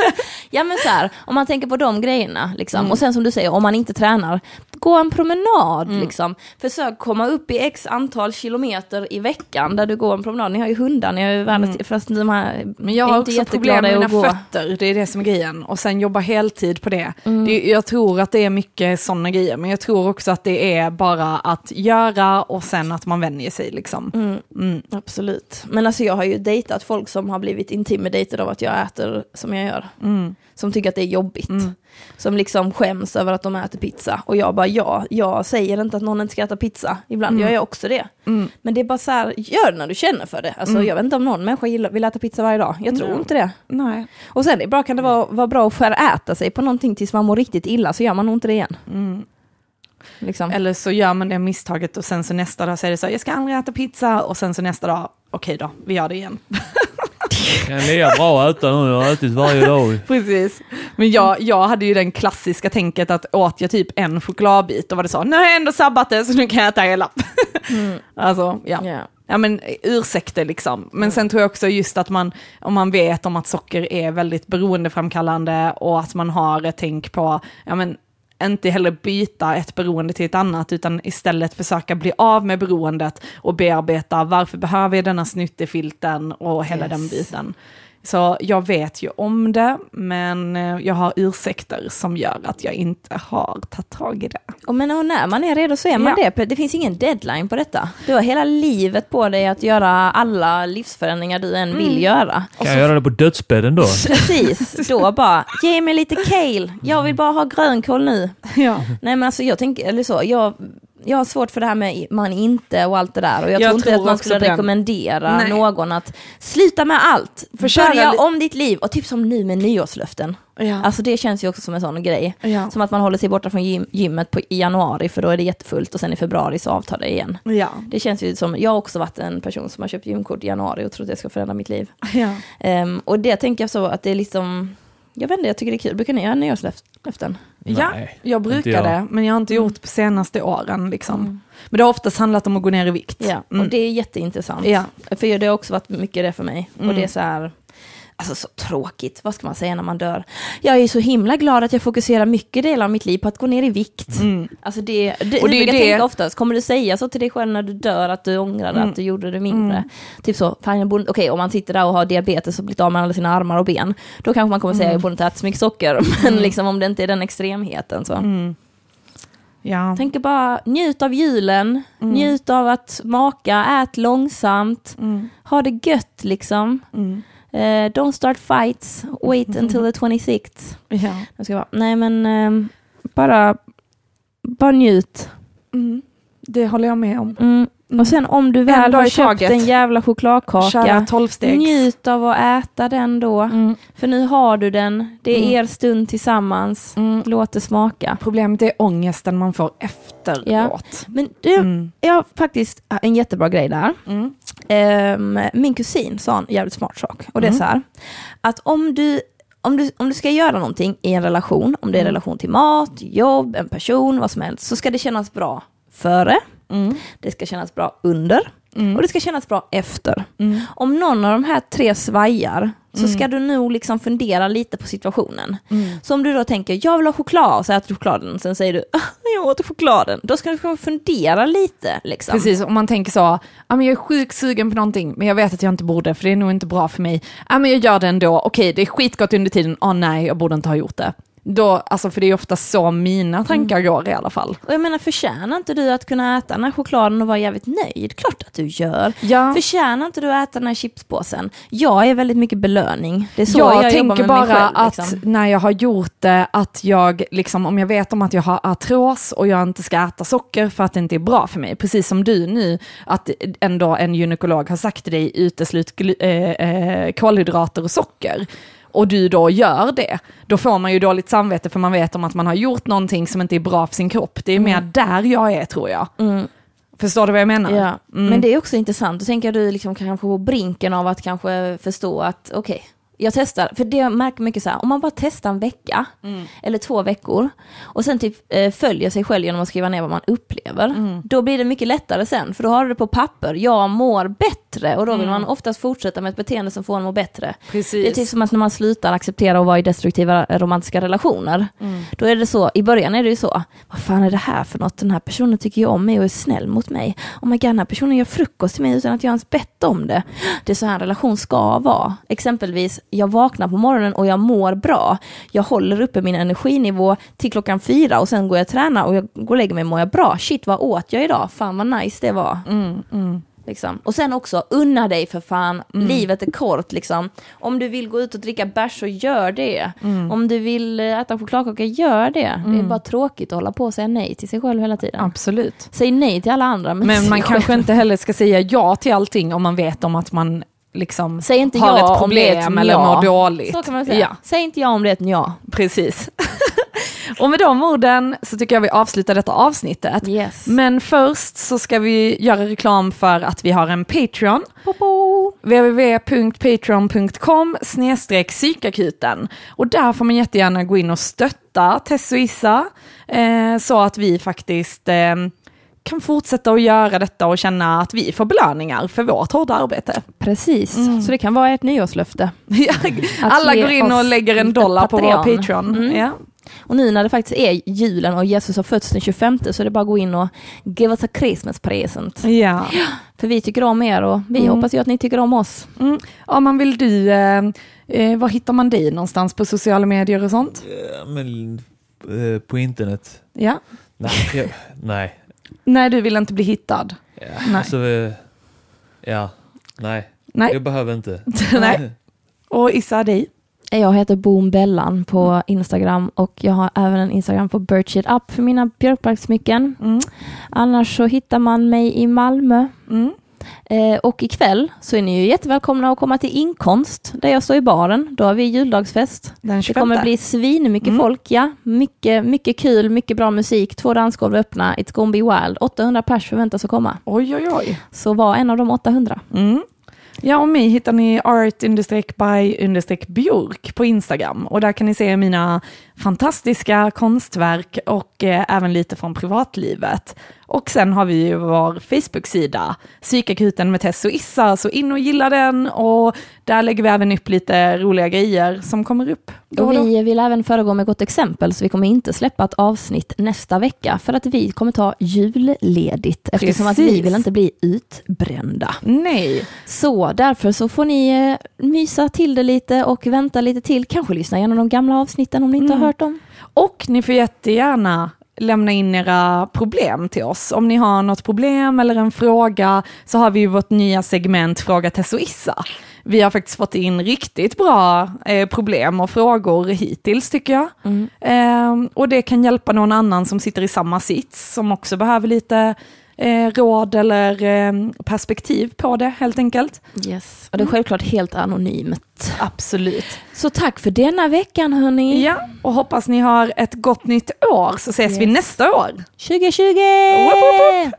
ja men så här, om man tänker på de grejerna, liksom. och sen som du säger, om man inte tränar, gå en promenad. Liksom. Försök komma upp i x antal kilometer i veckan där du går en promenad. Ni har ju hundar, ni har ju världens, fast de här Men jag har inte också problem med mina fötter, det är det som är grejen. Och sen jobba heltid på det. Mm. det. Jag tror att det är mycket sådana grejer, men jag tror också att det är bara att göra och sen att man vänjer sig liksom. Mm. Absolut. Men alltså jag har ju dejtat folk som har blivit intimidated av att jag äter som jag gör. Mm. Som tycker att det är jobbigt. Som liksom skäms över att de äter pizza. Och jag bara, ja, jag säger inte att någon inte ska äta pizza. Ibland gör jag också det. Mm. Men det är bara så här, gör det när du känner för det. Alltså, Jag vet inte om någon människa gillar, vill äta pizza varje dag. Jag tror Ja. inte det. Nej. Och sen ibland kan det vara, vara bra att föräta sig på någonting tills man mår riktigt illa, så gör man nog inte det igen. Liksom. Eller så gör man det misstaget och sen så nästa dag säger det så, jag ska aldrig äta pizza och sen så nästa dag, okej då, vi gör det igen. Kan ligga bra och äta nu, jag har ätit varje dag. Precis. Men jag, jag hade ju den klassiska tänket att åt jag typ en chokladbit, då var det så, nu har jag ändå sabbat det så nu kan jag äta hela. Alltså, ja. Ja. Ja men ursäkter liksom. Men sen tror jag också just att man, om man vet om att socker är väldigt beroendeframkallande och att man har ett tänk på, ja men inte heller byta ett beroende till ett annat utan istället försöka bli av med beroendet och bearbeta varför behöver jag denna snuttefilten och hela Yes. den biten. Så jag vet ju om det, men eh, jag har ursäkter som gör att jag inte har tagit tag i det. Och men och när man är redo så är man Ja. det. Det finns ingen deadline på detta. Du har hela livet på dig att göra alla livsförändringar du än vill göra. Kan jag göra det på dödsbädden då? Precis, då bara, ge mig lite kale, jag vill bara ha grönkål nu. Ja. Nej men alltså jag tänker, eller så, jag, jag har svårt för det här med man inte och allt det där. Och jag, Jag tror inte tror att man skulle rekommendera Nej. någon att sluta med allt, Försöka börja om ditt liv. Och typ som nu med nyårslöften. Ja. Alltså det känns ju också som en sån grej. Ja. Som att man håller sig borta från gym, gymmet på, i januari för då är det jättefullt och sen i februari så avtar det igen. Ja. Det känns ju som, jag har också varit en person som har köpt gymkort i januari och trott att det ska förändra mitt liv. Ja. Ehm, och det tänker jag så att det är liksom, jag vet inte, jag tycker det är kul. Brukar ni göra nyårslöften? Ja, jag brukar jag. det, men jag har inte gjort på senaste åren. Liksom. Men det har oftast handlat om att gå ner i vikt. Ja, Mm. och det är jätteintressant. Ja. För det har också varit mycket det för mig. Mm. Och det är så här, alltså så tråkigt, vad ska man säga när man dör? Jag är så himla glad att jag fokuserar mycket delar av mitt liv på att gå ner i vikt. Mm. Alltså det, det, Och det är det jag det- tänka oftast, kommer du säga så till dig själv när du dör att du ångrade Mm. att du gjorde det mindre? Mm. Typ så, fan jag borde, okej om man sitter där och har diabetes och blivit av med alla sina armar och ben, då kanske man kommer säga Mm. jag borde inte äta så mycket socker, men liksom om det inte är den extremheten så. Mm. Ja. Tänker bara, njut av julen, Mm. njut av att smaka, ät långsamt, Mm. ha det gött liksom. Mm. Eh, don't start fights, wait until the 26th. Ja. Jag ska bara, nej men ehm, bara, bara njut. Mm. Det håller jag med om. Mm. Och sen om du väl har köpt taget. en jävla chokladkaka, njut av att äta den då. Mm. För nu har du den, det är Mm. er stund tillsammans, Mm. låt det smaka. Problemet är ångesten man får efteråt. Men du, Mm. jag har faktiskt en jättebra grej där. Mm. Ehm, min kusin sa en jävligt smart sak. Och det är Mm. så här, att om du, om, du, om du ska göra någonting i en relation, om det är Mm. relation till mat, jobb, en person, vad som helst, så ska det kännas bra före, Mm. det ska kännas bra under Mm. och det ska kännas bra efter. Mm. Om någon av de här tre svajar så Mm. ska du nog liksom fundera lite på situationen. Mm. Så om du då tänker, jag vill ha choklad, och så äter du chokladen, sen säger du, "Ah, jag åt chokladen. Då ska du fundera lite. Liksom. Precis, om man tänker så, ja, men jag är sjukt sugen på någonting, men jag vet att jag inte borde, för det är nog inte bra för mig. Ja, men jag gör det ändå, okej, det är skitgott under tiden, åh nej, jag borde inte ha gjort det. Då, alltså, för det är ofta så mina tankar går i alla fall. Och jag menar, förtjänar inte du att kunna äta den här chokladen och vara jävligt nöjd? Klart att du gör. Ja. Förtjänar inte du att äta den här chipspåsen? Jag är väldigt mycket belöning. Det är så jag, jag, tänker bara själv. att Liksom. när jag har gjort det, att jag, liksom, om jag vet om att jag har artros och jag inte ska äta socker för att det inte är bra för mig, precis som du nu, att ändå en gynekolog har sagt till dig, uteslut eh, kolhydrater och socker, och du då gör det, då får man ju dåligt samvete för man vet om att man har gjort någonting som inte är bra för sin kropp. Det är mer där jag är tror jag. Mm. Förstår du vad jag menar? Ja, Mm. men det är också intressant. Då tänker jag du liksom kanske på brinken av att kanske förstå att okej, jag testar. För det jag märker mycket så här, om man bara testar en vecka Mm. eller två veckor och sen typ eh, följer sig själv genom att skriva ner vad man upplever. Mm. Då blir det mycket lättare sen, för då har du det på papper. Jag mår bättre och då vill man oftast fortsätta med ett beteende som får en att må bättre. Precis. Det är typ som att när man slutar acceptera att vara i destruktiva eh, romantiska relationer. Mm. Då är det så, i början är det ju så, vad fan är det här för något? Den här personen tycker ju om mig och är snäll mot mig. Oh my god, den här personen gör frukost till mig utan att jag ens bett om det. Det är så här en relation ska vara. Exempelvis, jag vaknar på morgonen och jag mår bra. Jag håller uppe min energinivå till klockan fyra och sen går jag och tränar och jag går och lägger mig och mår jag bra. Shit, vad åt jag idag? Fan vad nice det var. Mm, mm. Liksom. Och sen också, unna dig för fan, livet är kort liksom. Om du vill gå ut och dricka bärs så gör det. Om du vill eh, äta chokladkaka, gör det. Det är bara tråkigt att hålla på och säga nej till sig själv hela tiden. Absolut. Säg nej till alla andra. Men, Men man kanske inte heller ska säga ja till allting om man vet om att man liksom Säg inte har ja ett om det problem eller ja. mår dåligt. Så kan man säga. Ja, Säg inte ja om det är ett ja. precis. Och med de orden så tycker jag vi avslutar detta avsnittet. Yes. Men först så ska vi göra reklam för att vi har en Patreon. Www.patreon.com psykakuten. Och där får man jättegärna gå in och stötta Tess och Issa eh, så att vi faktiskt eh, kan fortsätta att göra detta och känna att vi får belöningar för vårt hårda arbete. Precis, så det kan vara ett nyårslöfte. Alla går in och lägger en dollar på vår Patreon. Mm. Ja. Och nu när det faktiskt är julen och Jesus har fötts den 25 så är det bara att gå in och give us a Christmas present. Ja. För vi tycker om er och vi Mm. hoppas ju att ni tycker om oss. Mm. Ja, man vill du, eh, eh, var hittar man dig någonstans på sociala medier och sånt? Ja, men, eh, på internet? Ja. Nej, jag, nej. Nej, du vill inte bli hittad. Ja, Nej. Alltså, eh, ja, nej. Nej. Jag behöver inte. Nej. Och Issa, dig? Jag heter Boom Bellan på Instagram och jag har även en Instagram på Birch It Up för mina björkbarkssmycken. Mm. Annars så hittar man mig i Malmö. Mm. Eh, och ikväll så är ni ju jättevälkomna att komma till Inkomst där jag står i baren. Då har vi juldagsfest. Den Det 25. kommer bli svinmycket Mm. folk, ja. Mycket, mycket kul, mycket bra musik, två dansgolv öppna, it's gonna be wild. 800 pers förväntas att komma. Oj, oj, oj. Så var en av de 800. Mm. Ja, och mig hittar ni art-by-björk på Instagram. Och där kan ni se mina fantastiska konstverk och eh, även lite från privatlivet. Och sen har vi ju vår Facebook-sida, Psykakuten med Tess och Issa, så in och gilla den och där lägger vi även upp lite roliga grejer som kommer upp. då Och och då. vi vill även föregå med gott exempel, så vi kommer inte släppa ett avsnitt nästa vecka, för att vi kommer ta julledigt, eftersom att vi Precis. vill inte bli utbrända. Nej, Så därför så får ni eh, mysa till det lite och vänta lite till, kanske lyssna igenom de gamla avsnitten om ni inte Mm. har hört dem. Och ni får jättegärna lämna in era problem till oss. Om ni har något problem eller en fråga så har vi ju vårt nya segment Fråga Tess och Issa. Vi har faktiskt fått in riktigt bra eh, problem och frågor hittills tycker jag. Mm. Eh, och det kan hjälpa någon annan som sitter i samma sits som också behöver lite eh, råd eller eh, perspektiv på det helt enkelt. Yes. Och det är självklart helt anonymt. Absolut. Så tack för denna veckan hörni. Ja, och hoppas ni har ett gott nytt år så ses vi Yes. nästa år. 2020! Woop, woop, woop.